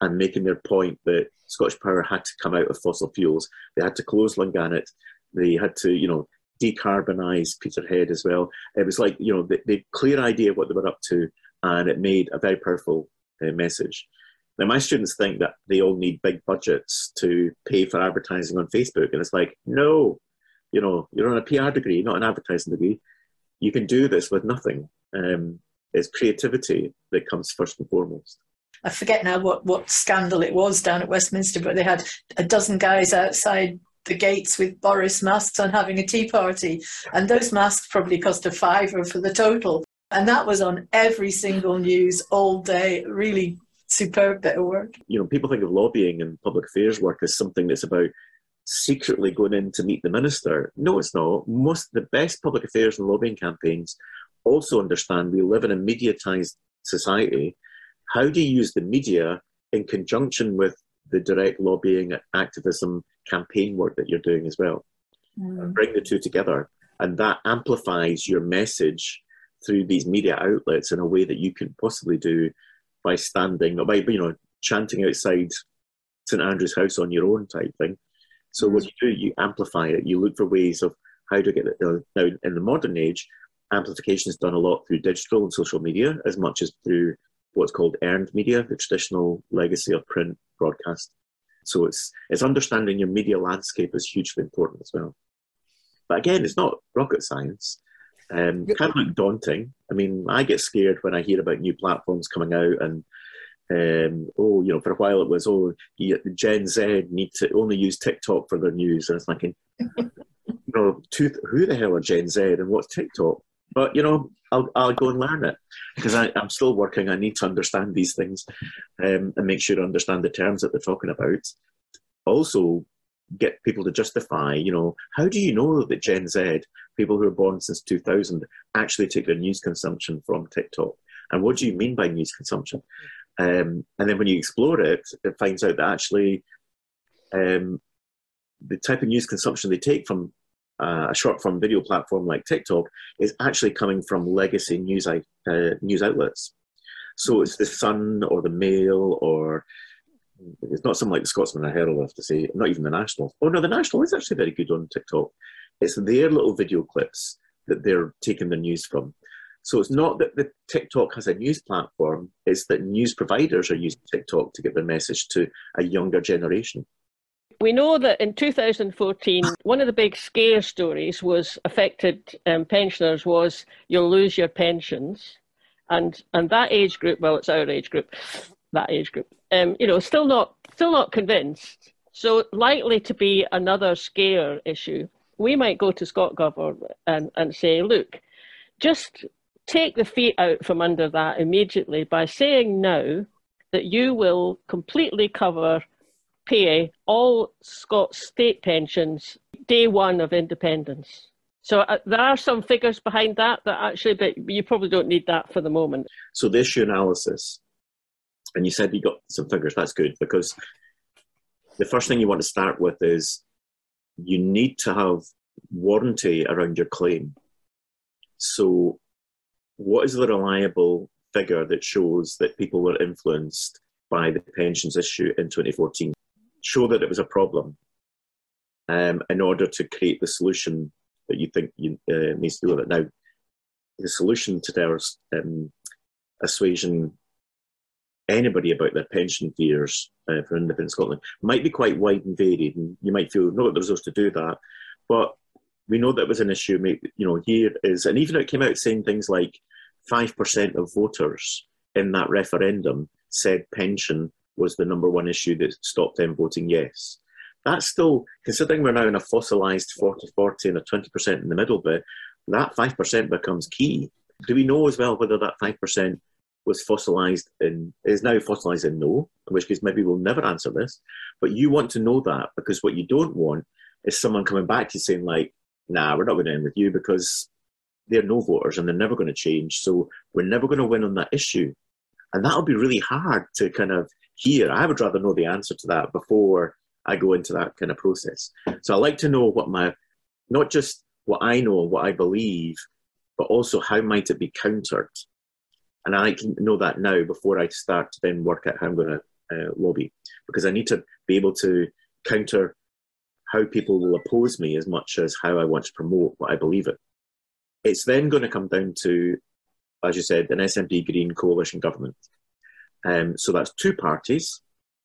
and making their point that Scottish Power had to come out of fossil fuels. They had to close Longannet. They had to, you know, decarbonise Peterhead as well. It was like, you know, the, the, clear idea of what they were up to, and it made a very powerful uh, message. Now, my students think that they all need big budgets to pay for advertising on Facebook, and it's like, no, you know, you're on a PR degree, not an advertising degree. You can do this with nothing. Um, it's creativity that comes first and foremost. I forget now what, what scandal it was down at Westminster, but they had a dozen guys outside the gates with Boris masks on having a tea party. And those masks probably cost a fiver for the total. And that was on every single news all day. Really superb bit of work. You know, people think of lobbying and public affairs work as something that's about secretly going in to meet the minister. No, it's not. Most the best public affairs and lobbying campaigns also understand we live in a mediatized society. How do you use the media in conjunction with the direct lobbying, activism, campaign work that you're doing as well. Mm. Bring the two together, and that amplifies your message through these media outlets in a way that you can possibly do by standing or by you know chanting outside St Andrew's House on your own type thing. So mm. what you do, you amplify it. You look for ways of how to get it. Now, in the modern age, amplification is done a lot through digital and social media as much as through what's called earned media, the traditional legacy of print broadcast. So it's it's understanding your media landscape is hugely important as well. But again, it's not rocket science. Um, kind of look daunting. I mean, I get scared when I hear about new platforms coming out and um, oh, you know, for a while it was, oh, Gen Z need to only use TikTok for their news. And I was thinking, you know, who the hell are Gen Z and what's TikTok? But you know, I'll I'll go and learn it because I, am still working. I need to understand these things um, and make sure to understand the terms that they're talking about. Also, get people to justify. You know, how do you know that Gen Z, people who are born since 2000, actually take their news consumption from TikTok? And what do you mean by news consumption? Um, and then when you explore it, it finds out that actually um, the type of news consumption they take from uh, a short form video platform like TikTok is actually coming from legacy news, uh, news outlets. So it's the Sun or the Mail or it's not something like the Scotsman or Herald, I have to say, not even the National. Oh no, the National is actually very good on TikTok. It's their little video clips that they're taking the news from. So it's not that the TikTok has a news platform, it's that news providers are using TikTok to get their message to a younger generation. We know that in 2014, one of the big scare stories was affected um, pensioners was you'll lose your pensions, and and that age group, well, it's our age group, that age group, um, you know, still not still not convinced. So likely to be another scare issue. We might go to ScotGov and and say, look, just take the feet out from under that immediately by saying now that you will completely cover pay all Scots state pensions day one of independence. So uh, there are some figures behind that that actually, but you probably don't need that for the moment. So the issue analysis, and you said you got some figures. That's good because the first thing you want to start with is you need to have warranty around your claim. So what is the reliable figure that shows that people were influenced by the pensions issue in 2014? Show that it was a problem um, in order to create the solution that you think you, uh, needs to do with it. Now, the solution to their um, assuaging anybody about their pension fears uh, for independent Scotland might be quite wide and varied, and you might feel no, there's resource to do that. But we know that was an issue. You know, here is, and even it came out saying things like five percent of voters in that referendum said pension was the number one issue that stopped them voting yes. That's still, considering we're now in a fossilised 40 40 and a 20% in the middle bit, that 5% becomes key. Do we know as well whether that 5% was fossilised in, is now fossilised in no, in which case maybe we'll never answer this. But you want to know that because what you don't want is someone coming back to you saying, like, nah, we're not going to end with you because they're no voters and they're never going to change. So we're never going to win on that issue. And that'll be really hard to kind of hear. I would rather know the answer to that before I go into that kind of process. So I like to know what my, not just what I know what I believe, but also how might it be countered. And I like to know that now before I start to then work out how I'm going to uh, lobby, because I need to be able to counter how people will oppose me as much as how I want to promote what I believe in. It's then going to come down to, as you said, an SNP Green coalition government. Um, so that's two parties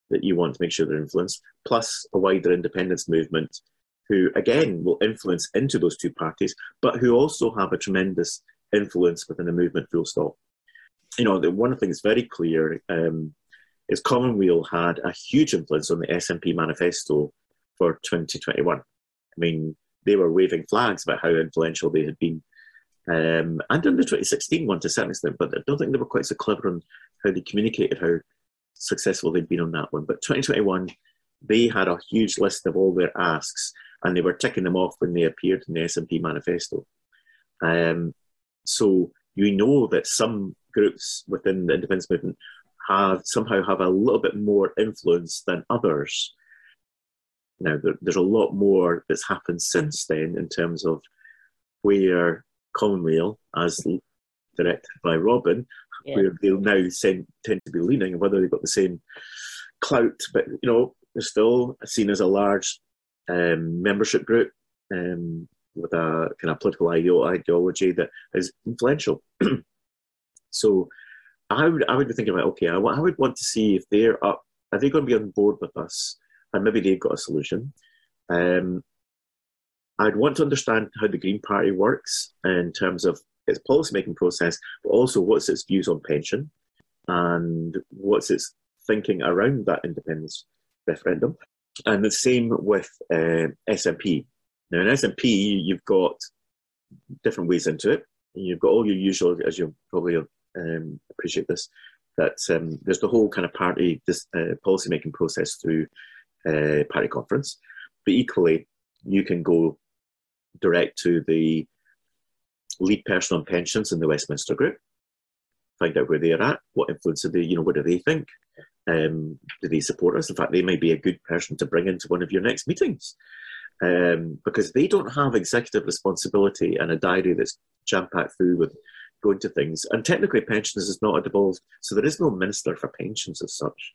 that you want to make sure they're influenced, plus a wider independence movement who, again, will influence into those two parties, but who also have a tremendous influence within the movement, full stop. You know, the one thing that's very clear um, is Commonweal had a huge influence on the SNP manifesto for 2021. I mean, they were waving flags about how influential they had been. Um, and in the 2016 one to a certain extent, but I don't think they were quite so clever on how they communicated how successful they'd been on that one. But 2021, they had a huge list of all their asks, and they were ticking them off when they appeared in the SNP manifesto. Um, so you know that some groups within the independence movement have somehow have a little bit more influence than others. Now, there, there's a lot more that's happened since then in terms of where Commonweal, as directed by Robin, yeah. where they'll now send, tend to be leaning, and whether they've got the same clout, but you know, they're still seen as a large um, membership group um, with a kind of political ideology that is influential. so I would I would be thinking about okay, I, I would want to see if they're up. Are they going to be on board with us and maybe they've got a solution. Um, I'd want to understand how the Green Party works in terms of its policy making process, but also what's its views on pension and what's its thinking around that independence referendum. And the same with uh, SNP. Now, in SNP, you've got different ways into it. You've got all your usual, as you probably um, appreciate this, that um, there's the whole kind of party this uh, policy making process through uh, party conference. But equally, you can go direct to the lead person on pensions in the Westminster Group, find out where they're at, what influence do they, you know, what do they think? Um, do they support us? In fact, they might be a good person to bring into one of your next meetings um, because they don't have executive responsibility and a diary that's jam packed through with going to things. And technically, pensions is not a devolved, so there is no minister for pensions as such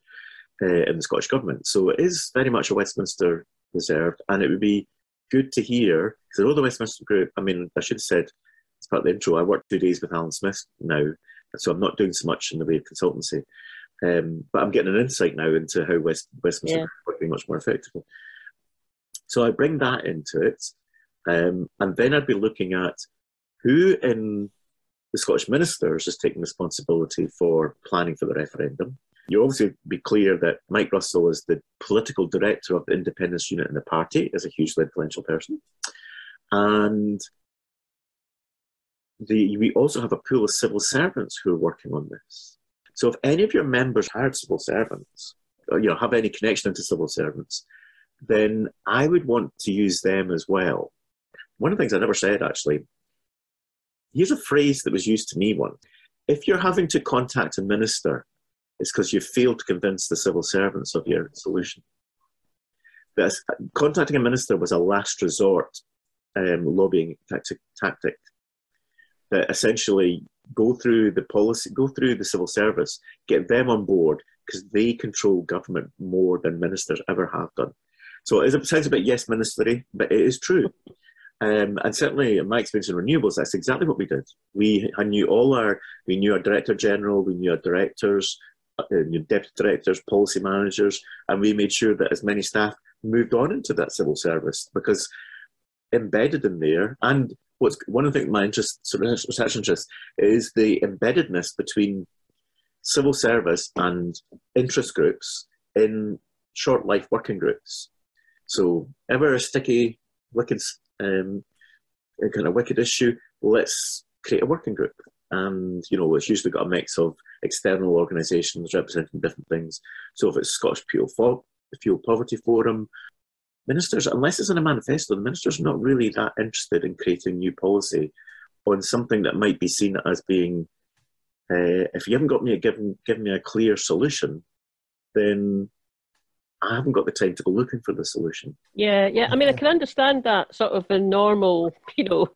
uh, in the Scottish Government. So it is very much a Westminster reserved, and it would be good to hear, because I know the Westminster Group, I mean, I should have said, as part of the intro, I work two days with Alyn Smith now, so I'm not doing so much in the way of consultancy. Um, but I'm getting an insight now into how West, Westminster yeah. working much more effectively. So I bring that into it, um, and then I'd be looking at who in the Scottish ministers is taking responsibility for planning for the referendum. You obviously be clear that Mike Russell is the political director of the independence unit in the party, is a hugely influential person. And the, we also have a pool of civil servants who are working on this. So if any of your members are civil servants, or, you know, have any connection to civil servants, then I would want to use them as well. One of the things I never said actually, here's a phrase that was used to me once. If you're having to contact a minister, it's because you failed to convince the civil servants of your solution. This, contacting a minister was a last resort um, lobbying tactic, tactic that essentially go through the policy, go through the civil service, get them on board because they control government more than ministers ever have done. So it sounds a bit yes ministery, but it is true. Um, and certainly, in my experience in renewables, that's exactly what we did. We knew all our, we knew our director general, we knew our directors, uh, deputy directors, policy managers, and we made sure that as many staff moved on into that civil service because embedded in there, and what's one of the things my interest, sort of research interest, is the embeddedness between civil service and interest groups in short life working groups. So, ever a sticky, wicked, um, kind of wicked issue, let's create a working group. And, you know, it's usually got a mix of external organisations representing different things. So, if it's Scottish Fuel, Fuel Poverty Forum, ministers, unless it's in a manifesto, the ministers are not really that interested in creating new policy on something that might be seen as being, uh, if you haven't got me a given, given me a clear solution, then I haven't got the time to go looking for the solution. Yeah, yeah. I mean, I can understand that sort of a normal, you know,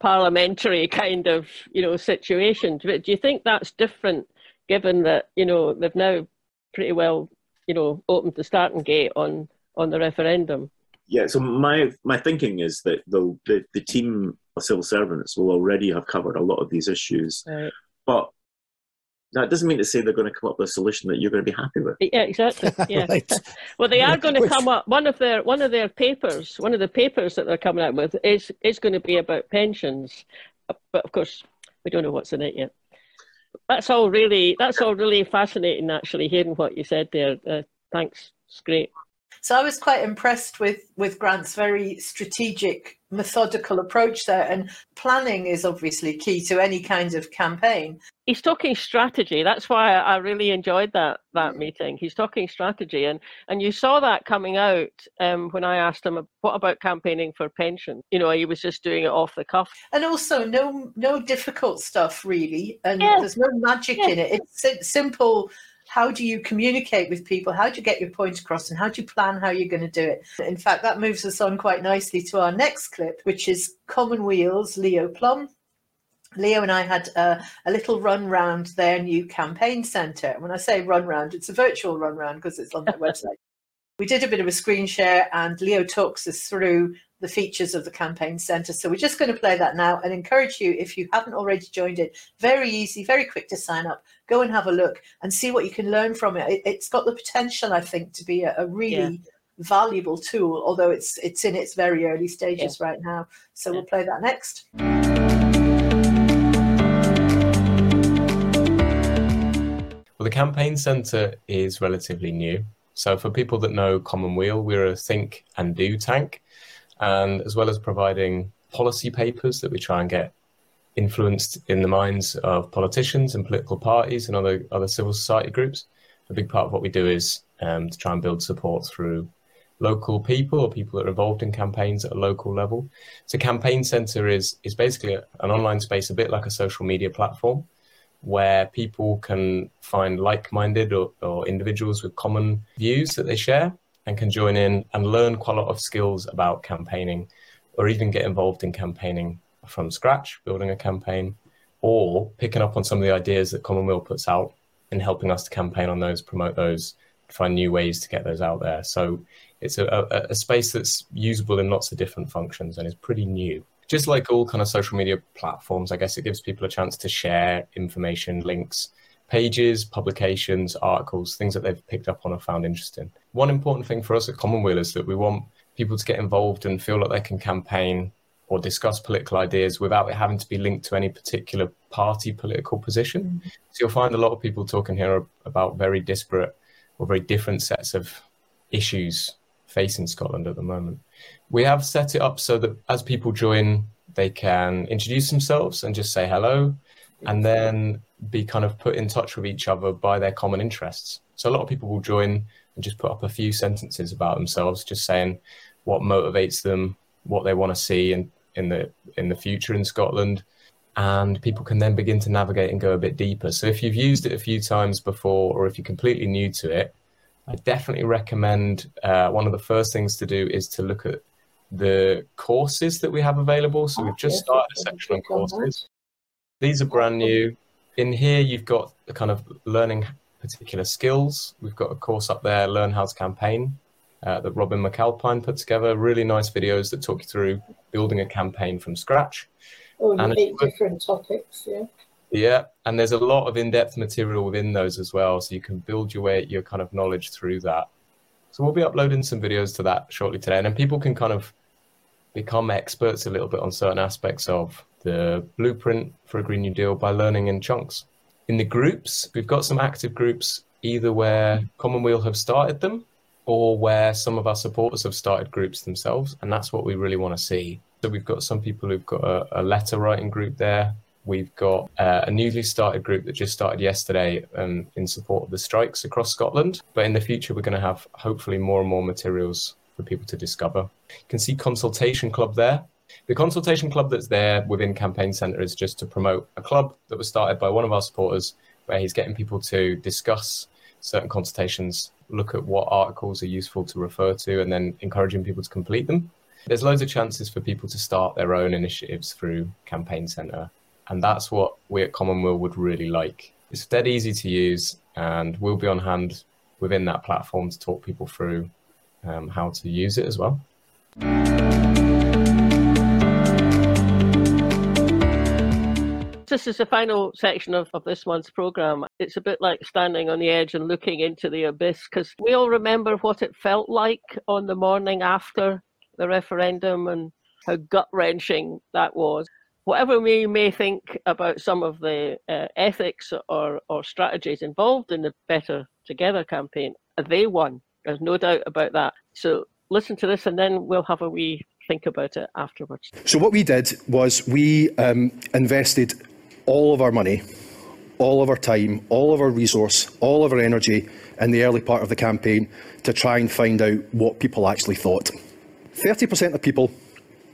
parliamentary kind of, you know, situation. But do you think that's different, given that you know they've now pretty well, you know, opened the starting gate on on the referendum? Yeah, so my my thinking is that the, the, the team of civil servants will already have covered a lot of these issues, right. but that doesn't mean to say they're going to come up with a solution that you're going to be happy with. Yeah, exactly. Yeah. right. Well, they are going to come up. One of their one of their papers, one of the papers that they're coming out with is is going to be about pensions, but of course we don't know what's in it yet. That's all really that's all really fascinating. Actually, hearing what you said there. Uh, thanks. It's great. So I was quite impressed with with Grant's very strategic, methodical approach there. And planning is obviously key to any kind of campaign. He's talking strategy. That's why I really enjoyed that that meeting. He's talking strategy, and and you saw that coming out um, when I asked him what about campaigning for pension. You know, he was just doing it off the cuff. And also, no no difficult stuff really, and there's no magic in it. It's simple how do you communicate with people? How do you get your point across? And how do you plan how you're going to do it? In fact, that moves us on quite nicely to our next clip, which is Commonweal's Leo Plum. Leo and I had a, a, little run round their new campaign centre. When I say run round, it's a virtual run round because it's on their website. We did a bit of a screen share, and Leo talks us through the features of the campaign centre. So we're just going to play that now and encourage you, if you haven't already joined it, very easy, very quick to sign up. Go and have a look and see what you can learn from it. it has got the potential, I think, to be a, a really yeah. valuable tool, although it's it's in its very early stages yeah. right now. So yeah. we'll play that next. Well, the campaign centre is relatively new. So for people that know Commonweal, we're a think and do tank and as well as providing policy papers that we try and get influenced in the minds of politicians and political parties and other other civil society groups. A big part of what we do is um, to try and build support through local people or people that are involved in campaigns at a local level. So Campaign Centre is is basically an online space, a bit like a social media platform, where people can find like-minded or, or individuals with common views that they share and can join in and learn quite a lot of skills about campaigning or even get involved in campaigning from scratch, building a campaign, or picking up on some of the ideas that Commonweal puts out and helping us to campaign on those, promote those, find new ways to get those out there. So it's a, a, a space that's usable in lots of different functions and is pretty new. Just like all kind of social media platforms, I guess it gives people a chance to share information, links, pages, publications, articles, things that they've picked up on or found interesting. One important thing for us at Commonweal is that we want people to get involved and feel like they can campaign or discuss political ideas without it having to be linked to any particular party political position. Mm-hmm. So you'll find a lot of people talking here about very disparate or very different sets of issues facing Scotland at the moment. We have set it up so that as people join, they can introduce themselves and just say hello, and then be kind of put in touch with each other by their common interests. So a lot of people will join and just put up a few sentences about themselves, just saying what motivates them, what they want to see in, in the in the future in Scotland, and people can then begin to navigate and go a bit deeper. So if you've used it a few times before, or if you're completely new to it, I definitely recommend uh, one of the first things to do is to look at the courses that we have available. So we've just started a section on courses. These are brand new. In here, you've got the kind of learning particular skills. We've got a course up there, Learn How to Campaign, uh, that Robin McAlpine put together. Really nice videos that talk you through building a campaign from scratch. Oh, and eight different topics, yeah. Yeah, and there's a lot of in-depth material within those as well, so you can build your way your kind of knowledge through that. So we'll be uploading some videos to that shortly today, and then people can kind of become experts a little bit on certain aspects of the blueprint for a Green New Deal by learning in chunks. In the groups, we've got some active groups either where Commonweal have started them or where some of our supporters have started groups themselves, and that's what we really want to see. So we've got some people who've got a, a letter writing group there. We've got uh, a newly started group that just started yesterday um, in support of the strikes across Scotland. But in the future, we're going to have hopefully more and more materials for people to discover. You can see Consultation Club there. The Consultation Club that's there within Campaign Centre is just to promote a club that was started by one of our supporters, where he's getting people to discuss certain consultations, look at what articles are useful to refer to, and then encouraging people to complete them. There's loads of chances for people to start their own initiatives through Campaign Centre, and that's what we at Commonweal would really like. It's dead easy to use, and we'll be on hand within that platform to talk people through um, how to use it as well. This is the final section of, of this month's programme. It's a bit like standing on the edge and looking into the abyss because we all remember what it felt like on the morning after the referendum and how gut wrenching that was. Whatever we may think about some of the uh, ethics or, or strategies involved in the Better Together campaign, they won. There's no doubt about that. So listen to this and then we'll have a wee think about it afterwards. So, what we did was we um, invested all of our money, all of our time, all of our resource, all of our energy in the early part of the campaign to try and find out what people actually thought. 30% of people,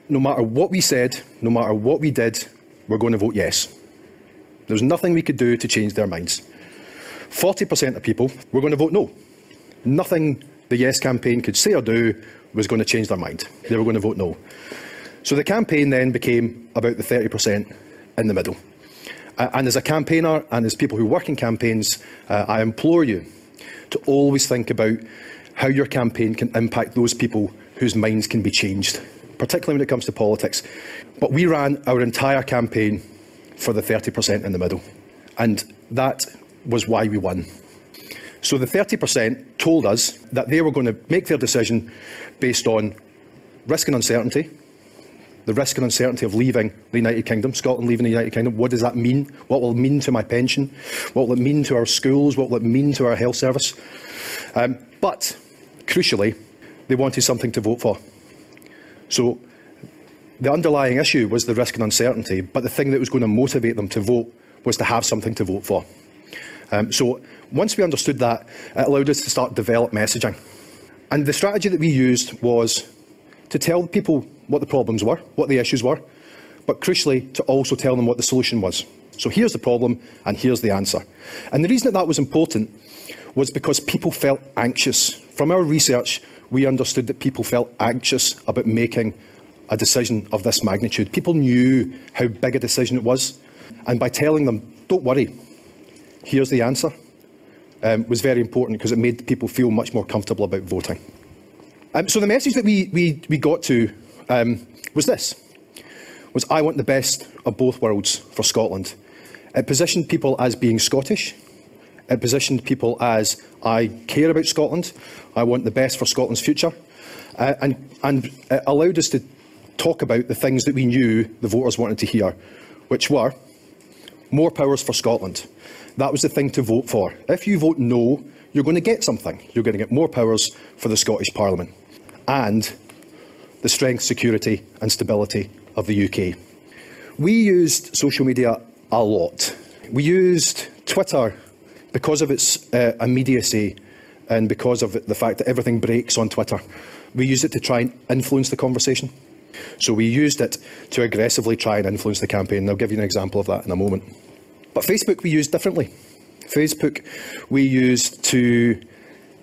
no matter what we said, no matter what we did, we were going to vote yes. There was nothing we could do to change their minds. 40% of people were going to vote no. Nothing the Yes campaign could say or do was going to change their mind. They were going to vote no. So the campaign then became about the 30% in the middle. And as a campaigner and as people who work in campaigns, uh, I implore you to always think about how your campaign can impact those people whose minds can be changed, particularly when it comes to politics. But we ran our entire campaign for the 30% in the middle, and that was why we won. So the 30% told us that they were going to make their decision based on risk and uncertainty, the risk and uncertainty of leaving the United Kingdom, Scotland leaving the United Kingdom. What does that mean? What will it mean to my pension? What will it mean to our schools? What will it mean to our health service? Um, but, crucially, they wanted something to vote for. So the underlying issue was the risk and uncertainty, but the thing that was going to motivate them to vote was to have something to vote for. Um, so once we understood that, it allowed us to start develop messaging. And the strategy that we used was to tell people what the problems were, what the issues were, but crucially to also tell them what the solution was. So here's the problem and here's the answer. And the reason that that was important was because people felt anxious. From our research, we understood that people felt anxious about making a decision of this magnitude. People knew how big a decision it was. And by telling them, don't worry, here's the answer, um, was very important because it made people feel much more comfortable about voting. Um, so the message that we, we, we got to um, was this. was I want the best of both worlds for Scotland. It positioned people as being Scottish. It positioned people as I care about Scotland. I want the best for Scotland's future. Uh, and, and it allowed us to talk about the things that we knew the voters wanted to hear, which were more powers for Scotland. That was the thing to vote for. If you vote no, you're going to get something. You're going to get more powers for the Scottish Parliament and the strength, security and stability of the UK. We used social media a lot. We used Twitter because of its uh, immediacy and because of the fact that everything breaks on Twitter. We used it to try and influence the conversation. So we used it to aggressively try and influence the campaign. And I'll give you an example of that in a moment. But Facebook we used differently. Facebook we used to,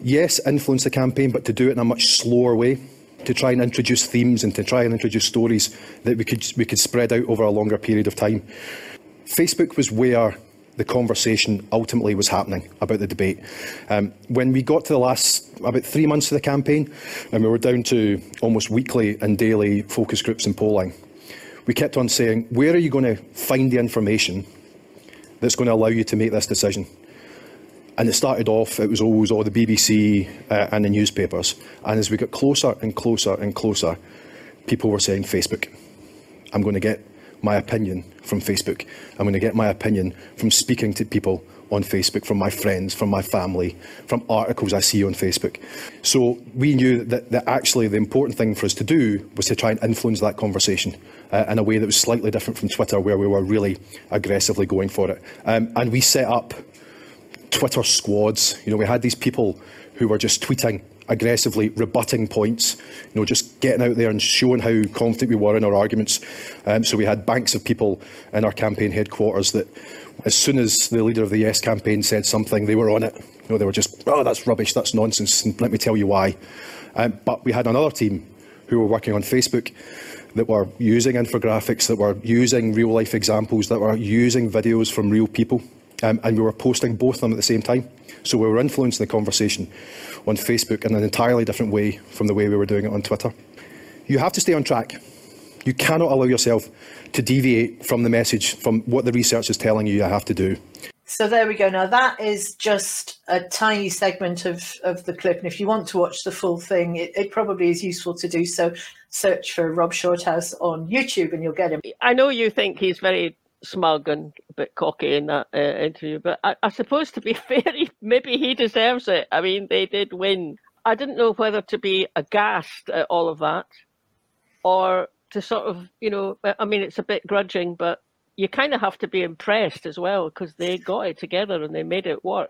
yes, influence the campaign, but to do it in a much slower way, to try and introduce themes and to try and introduce stories that we could, we could spread out over a longer period of time. Facebook was where the conversation ultimately was happening about the debate. Um, when we got to the last about three months of the campaign, and we were down to almost weekly and daily focus groups and polling, we kept on saying, where are you going to find the information that's going to allow you to make this decision? And it started off, it was always all the BBC uh, and the newspapers. And as we got closer and closer and closer, people were saying Facebook. I'm going to get my opinion from Facebook. I'm going to get my opinion from speaking to people on Facebook, from my friends, from my family, from articles I see on Facebook. So we knew that, that actually the important thing for us to do was to try and influence that conversation uh, in a way that was slightly different from Twitter, where we were really aggressively going for it. Um, and we set up Twitter squads. You know, we had these people who were just tweeting aggressively rebutting points, you know, just getting out there and showing how confident we were in our arguments. Um, so we had banks of people in our campaign headquarters that as soon as the leader of the Yes campaign said something, they were on it. You know, they were just, oh, that's rubbish, that's nonsense, and let me tell you why. Um, but we had another team who were working on Facebook that were using infographics, that were using real life examples, that were using videos from real people. Um, and we were posting both of them at the same time. So we were influencing the conversation on Facebook in an entirely different way from the way we were doing it on Twitter. You have to stay on track. You cannot allow yourself to deviate from the message, from what the research is telling you you have to do. So there we go. Now that is just a tiny segment of, of the clip. And if you want to watch the full thing, it, it probably is useful to do so. Search for Rob Shorthouse on YouTube and you'll get him. I know you think he's very smug and a bit cocky in that uh, interview, but I, I, suppose to be fair, he, maybe he deserves it. I mean, they did win. I didn't know whether to be aghast at all of that or to sort of, you know, I mean, it's a bit grudging, but you kind of have to be impressed as well because they got it together and they made it work.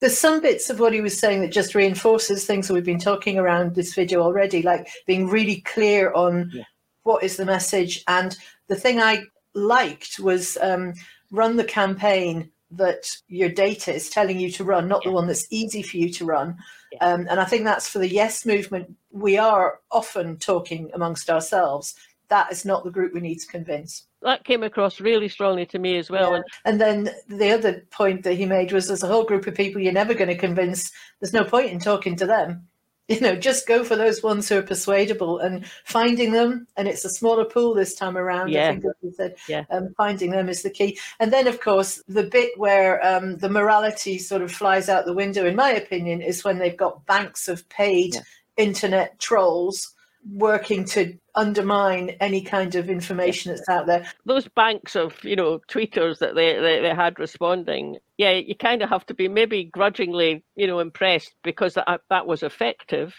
There's some bits of what he was saying that just reinforces things that we've been talking around this video already, like being really clear on yeah. what is the message. And the thing I liked was um, run the campaign that your data is telling you to run, not yeah. the one that's easy for you to run. Yeah. Um, and I think that's for the yes movement. We are often talking amongst ourselves. That is not the group we need to convince. That came across really strongly to me as well. Yeah. And then the other point that he made was there's a whole group of people you're never going to convince. There's no point in talking to them you know, just go for those ones who are persuadable and finding them. And it's a smaller pool this time around. Yeah. I think, as you said, yeah. Um, finding them is the key. And then, of course, the bit where um, the morality sort of flies out the window, in my opinion, is when they've got banks of paid yeah. internet trolls working to undermine any kind of information that's out there. Those banks of, you know, tweeters that they, they, they had responding, yeah, you kind of have to be maybe grudgingly, you know, impressed because that, that was effective.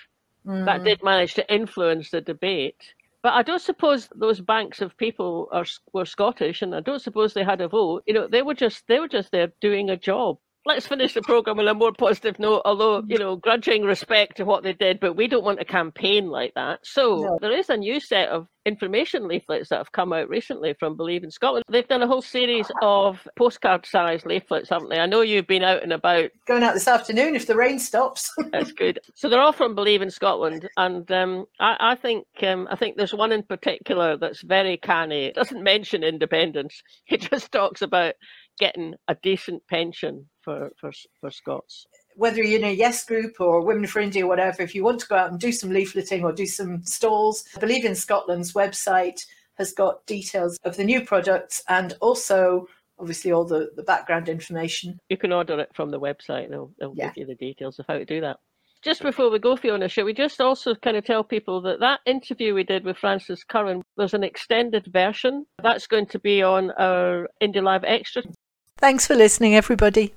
Mm. That did manage to influence the debate. But I don't suppose those banks of people are were Scottish, and I don't suppose they had a vote. You know, they were just they were just there doing a job let's finish the program on a more positive note. Although you know, grudging respect to what they did, but we don't want a campaign like that. So no. there is a new set of information leaflets that have come out recently from Believe in Scotland. They've done a whole series of postcard size leaflets, haven't they? I know you've been out and about. Going out this afternoon if the rain stops. That's good. So they're all from Believe in Scotland, and um, I, I, think um, I think there's one in particular that's very canny. It doesn't mention independence. It just talks about getting a decent pension for, for, for Scots. Whether you're in a Yes group or Women for Indy or whatever, if you want to go out and do some leafleting or do some stalls, I believe in Scotland's website, has got details of the new products and also obviously all the, the background information. You can order it from the website. They'll, they'll Yeah. give you the details of how to do that. Just before we go, Fiona, should we just also kind of tell people that that interview we did with Frances Curran, there's an extended version. That's going to be on our Indie Live Extra. Thanks for listening, everybody.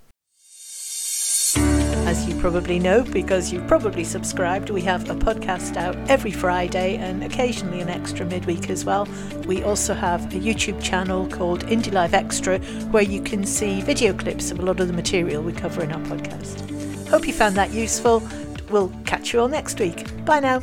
As you probably know, because you've probably subscribed, we have a podcast out every Friday and occasionally an extra midweek as well. We also have a YouTube channel called Indie Live Extra where you can see video clips of a lot of the material we cover in our podcast. Hope you found that useful. We'll catch you all next week. Bye now.